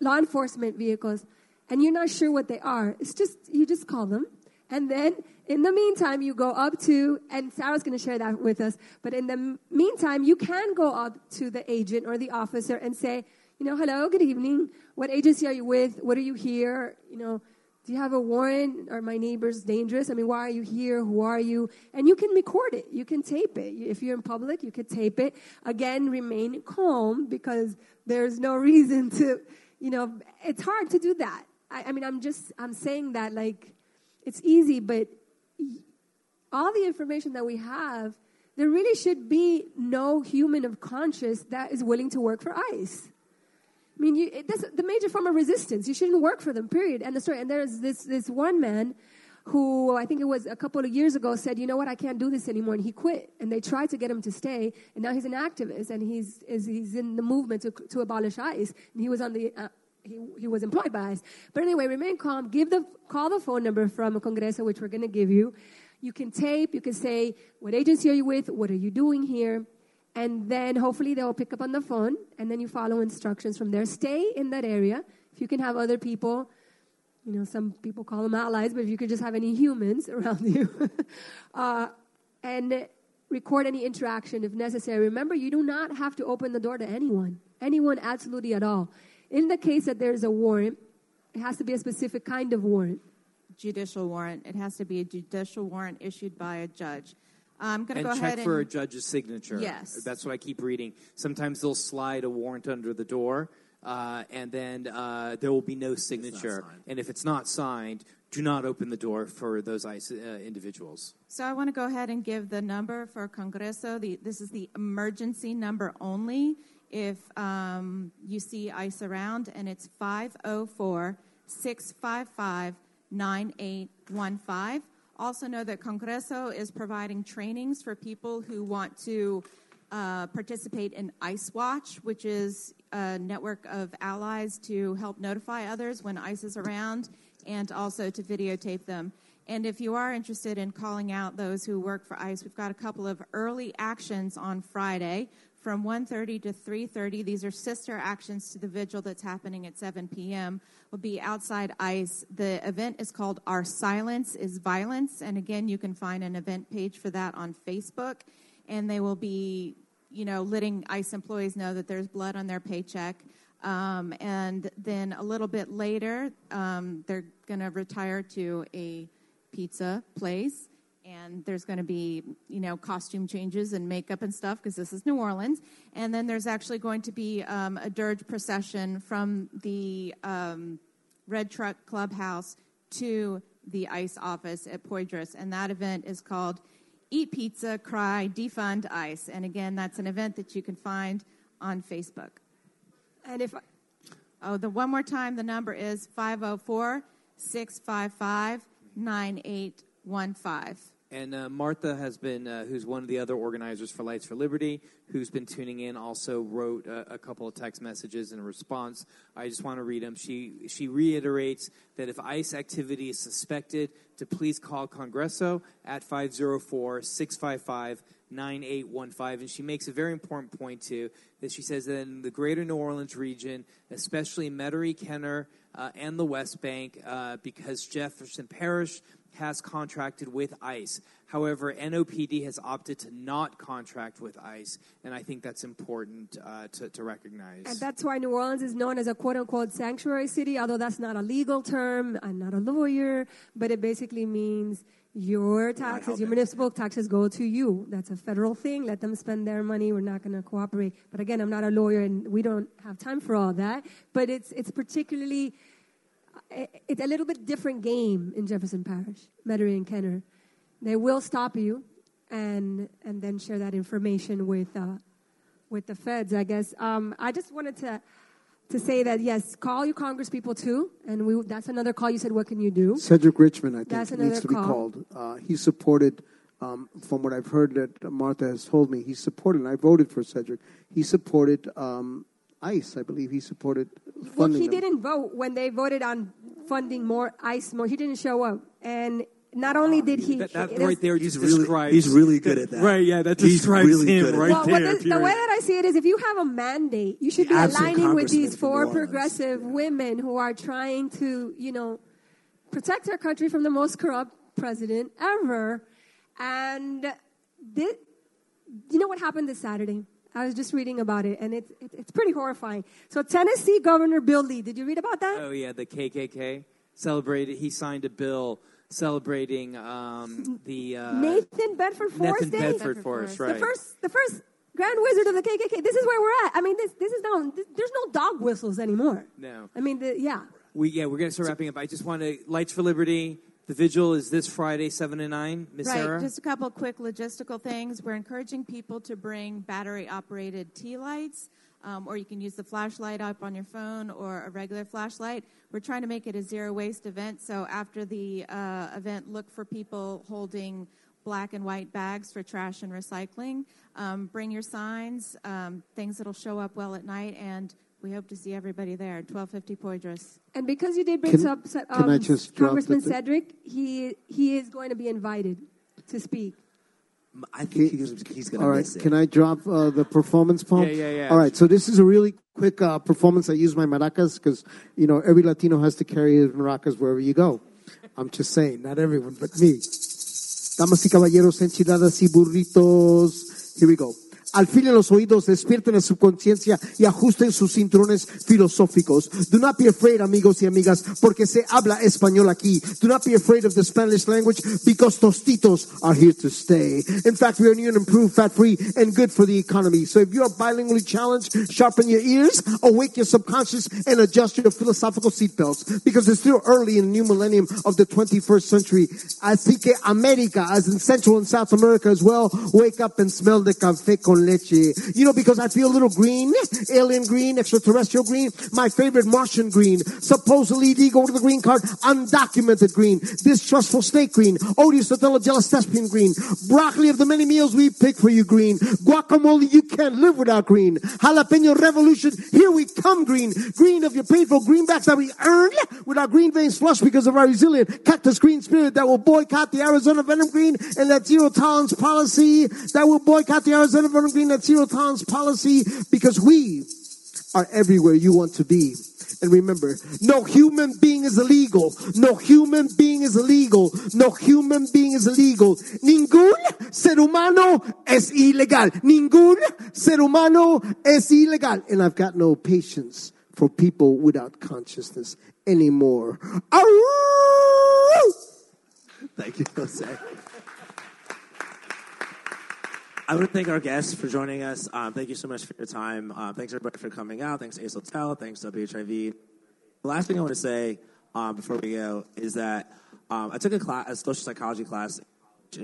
law enforcement vehicles, and you're not sure what they are. It's just you just call them, and then in the meantime you go up to and Sarah's going to share that with us. But in the meantime, you can go up to the agent or the officer and say you know, hello, good evening. What agency are you with? What are you here? You know, do you have a warrant? Are my neighbors dangerous? I mean, why are you here? Who are you? And you can record it. You can tape it. If you're in public, you could tape it. Again, remain calm because there's no reason to, you know, it's hard to do that. I, I mean, I'm just, I'm saying that like, it's easy, but all the information that we have, there really should be no human of conscience that is willing to work for ICE. I mean, you, it, the major form of resistance. You shouldn't work for them, period. And the story. And there's this this one man who I think it was a couple of years ago said, "You know what? I can't do this anymore," and he quit. And they tried to get him to stay, and now he's an activist, and he's is, he's in the movement to to abolish ICE. And he was on the uh, he, he was employed by ICE. But anyway, remain calm. Give the call the phone number from Congreso, which we're going to give you. You can tape. You can say, "What agency are you with? What are you doing here?" And then hopefully they'll pick up on the phone, and then you follow instructions from there. Stay in that area. If you can have other people, you know, some people call them allies, but if you could just have any humans around you, uh, and record any interaction if necessary. Remember, you do not have to open the door to anyone, anyone absolutely at all. In the case that there's a warrant, it has to be a specific kind of warrant. Judicial warrant. It has to be a judicial warrant issued by a judge. I'm going to and go check ahead and for a judge's signature. Yes. That's what I keep reading. Sometimes they'll slide a warrant under the door, uh, and then uh, there will be no signature. And if it's not signed, do not open the door for those ICE uh, individuals. So I want to go ahead and give the number for Congreso. The, this is the emergency number only if um, you see ICE around, and it's 504 655 9815. Also, know that Congreso is providing trainings for people who want to uh, participate in ICE Watch, which is a network of allies to help notify others when ICE is around and also to videotape them. And if you are interested in calling out those who work for ICE, we've got a couple of early actions on Friday from 1.30 to 3.30. These are sister actions to the vigil that's happening at 7 p.m. will be outside ICE. The event is called Our Silence is Violence. And again, you can find an event page for that on Facebook. And they will be, you know, letting ICE employees know that there's blood on their paycheck. Um, and then a little bit later, um, they're going to retire to a pizza place and there's going to be you know costume changes and makeup and stuff because this is new orleans. And then there's actually going to be um, a dirge procession from the um, red truck clubhouse to the ice office at poydras. And that event is called eat pizza cry defund ice. And again that's an event that you can find on facebook. And if I- oh the one more time the number is 504 655 9815 And uh, Martha has been, uh, who's one of the other organizers for Lights for Liberty, who's been tuning in, also wrote a couple of text messages in response. I just want to read them. She she reiterates that if ICE activity is suspected, to please call Congreso at 504 655 9815. And she makes a very important point, too, that she says that in the greater New Orleans region, especially Metairie, Kenner, uh, and the West Bank, uh, because Jefferson Parish has contracted with ICE. However, NOPD has opted to not contract with ICE, and I think that's important uh, to, to recognize. And that's why New Orleans is known as a quote unquote sanctuary city, although that's not a legal term. I'm not a lawyer, but it basically means your taxes, your municipal taxes go to you. That's a federal thing. Let them spend their money. We're not going to cooperate. But again, I'm not a lawyer and we don't have time for all that. But it's, it's particularly, uh, it's a little bit different game in Jefferson Parish, Metairie and Kenner. They will stop you and, and then share that information with, uh, with the feds, I guess. Um, I just wanted to to say that yes, call your Congress people too, and we, that's another call. You said, what can you do? Cedric Richmond, I think, That's needs to be call. called. Uh, he supported, um, from what I've heard that Martha has told me, he supported, and I voted for Cedric. He supported um, ICE, I believe. He supported Well, he them. didn't vote when they voted on funding more ICE. More, he didn't show up, and not only ah, did he, That, that right there He's really- describes. he's really good at that. Right, yeah, that He's describes really him good at right well, well, there. the, the way that I see it is, if you have a mandate, you should The be aligning with these four Orleans. progressive women who are trying to, you know, protect our country from the most corrupt president ever. And this, you know what happened this Saturday? I was just reading about it, and it's it, it's pretty horrifying. So Tennessee Governor Bill Lee, did you read about that? Oh yeah, the KKK celebrated. He signed a bill celebrating um, the uh, Nathan Bedford Forrest Nathan Day. Bedford Forrest, right? The first, the first Grand Wizard of the KKK. This is where we're at. I mean, this, this is no, this, there's no dog whistles anymore. No. I mean, the, yeah. We yeah, we're gonna start wrapping up. I just want to Lights for Liberty. The vigil is this Friday, seven to nine. Miss right. Sarah. Just a couple quick logistical things. We're encouraging people to bring battery operated tea lights, um, or you can use the flashlight up on your phone or a regular flashlight. We're trying to make it a zero waste event. So after the uh, event, look for people holding black and white bags for trash and recycling. Um, bring your signs, um, things that'll show up well at night, and we hope to see everybody there. 1250 Poydras. And because you did bring Can- up um, I just drop Congressman the Cedric, he he is going to be invited to speak. I think he's, he's going to All right, miss it. can I drop uh, the performance poem? Yeah, yeah, yeah. All right, so this is a really quick uh, performance. I use my maracas because, you know, every Latino has to carry his maracas wherever you go. I'm just saying, not everyone, but me. Damas y caballeros, enchiladas y burritos. Here we go. Alfilen los oídos, despierten la subconsciencia y ajusten sus cinturones filosóficos. Do not be afraid, amigos y amigas, porque se habla español aquí. Do not be afraid of the Spanish language because tostitos are here to stay. In fact, we are new and improved, fat-free, and good for the economy. So if you are bilingually challenged, sharpen your ears, awake your subconscious, and adjust your philosophical seatbelts because it's still early in the new millennium of the 21st century. Así que America, as in Central and South America as well, wake up and smell the café con You know, because I feel a little green, alien green, extraterrestrial green, my favorite Martian green, supposedly illegal to the green card, undocumented green, distrustful snake green, odious jealous thespian green, broccoli of the many meals we pick for you green, guacamole you can't live without green, jalapeno revolution, here we come green, green of your painful greenbacks that we earned with our green veins flush because of our resilient cactus green spirit that will boycott the Arizona venom green and that zero tolerance policy that will boycott the Arizona venom green, that zero tolerance policy because we are everywhere you want to be. And remember, no human being is illegal. No human being is illegal. No human being is illegal. Ningún ser humano es ilegal. Ningún ser humano es ilegal. And I've got no patience for people without consciousness anymore. Thank you, Jose. I want to thank our guests for joining us. Um, thank you so much for your time. Uh, thanks everybody for coming out. Thanks Ace Hotel. Thanks WHIV. The last thing I want to say um, before we go is that um, I took a class, a social psychology class,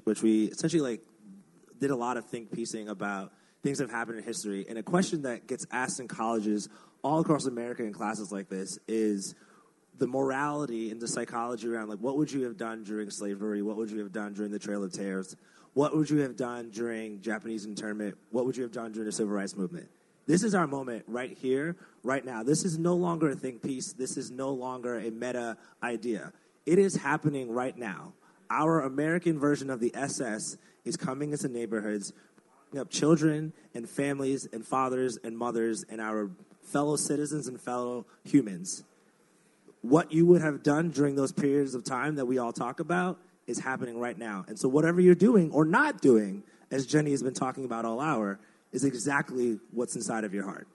which we essentially like did a lot of think piecing about things that have happened in history. And a question that gets asked in colleges all across America in classes like this is the morality and the psychology around like what would you have done during slavery? What would you have done during the Trail of Tears? What would you have done during Japanese internment? What would you have done during the civil rights movement? This is our moment right here, right now. This is no longer a think piece. This is no longer a meta idea. It is happening right now. Our American version of the SS is coming into neighborhoods, up children and families and fathers and mothers and our fellow citizens and fellow humans. What you would have done during those periods of time that we all talk about is happening right now. And so, whatever you're doing or not doing, as Jenny has been talking about all hour, is exactly what's inside of your heart.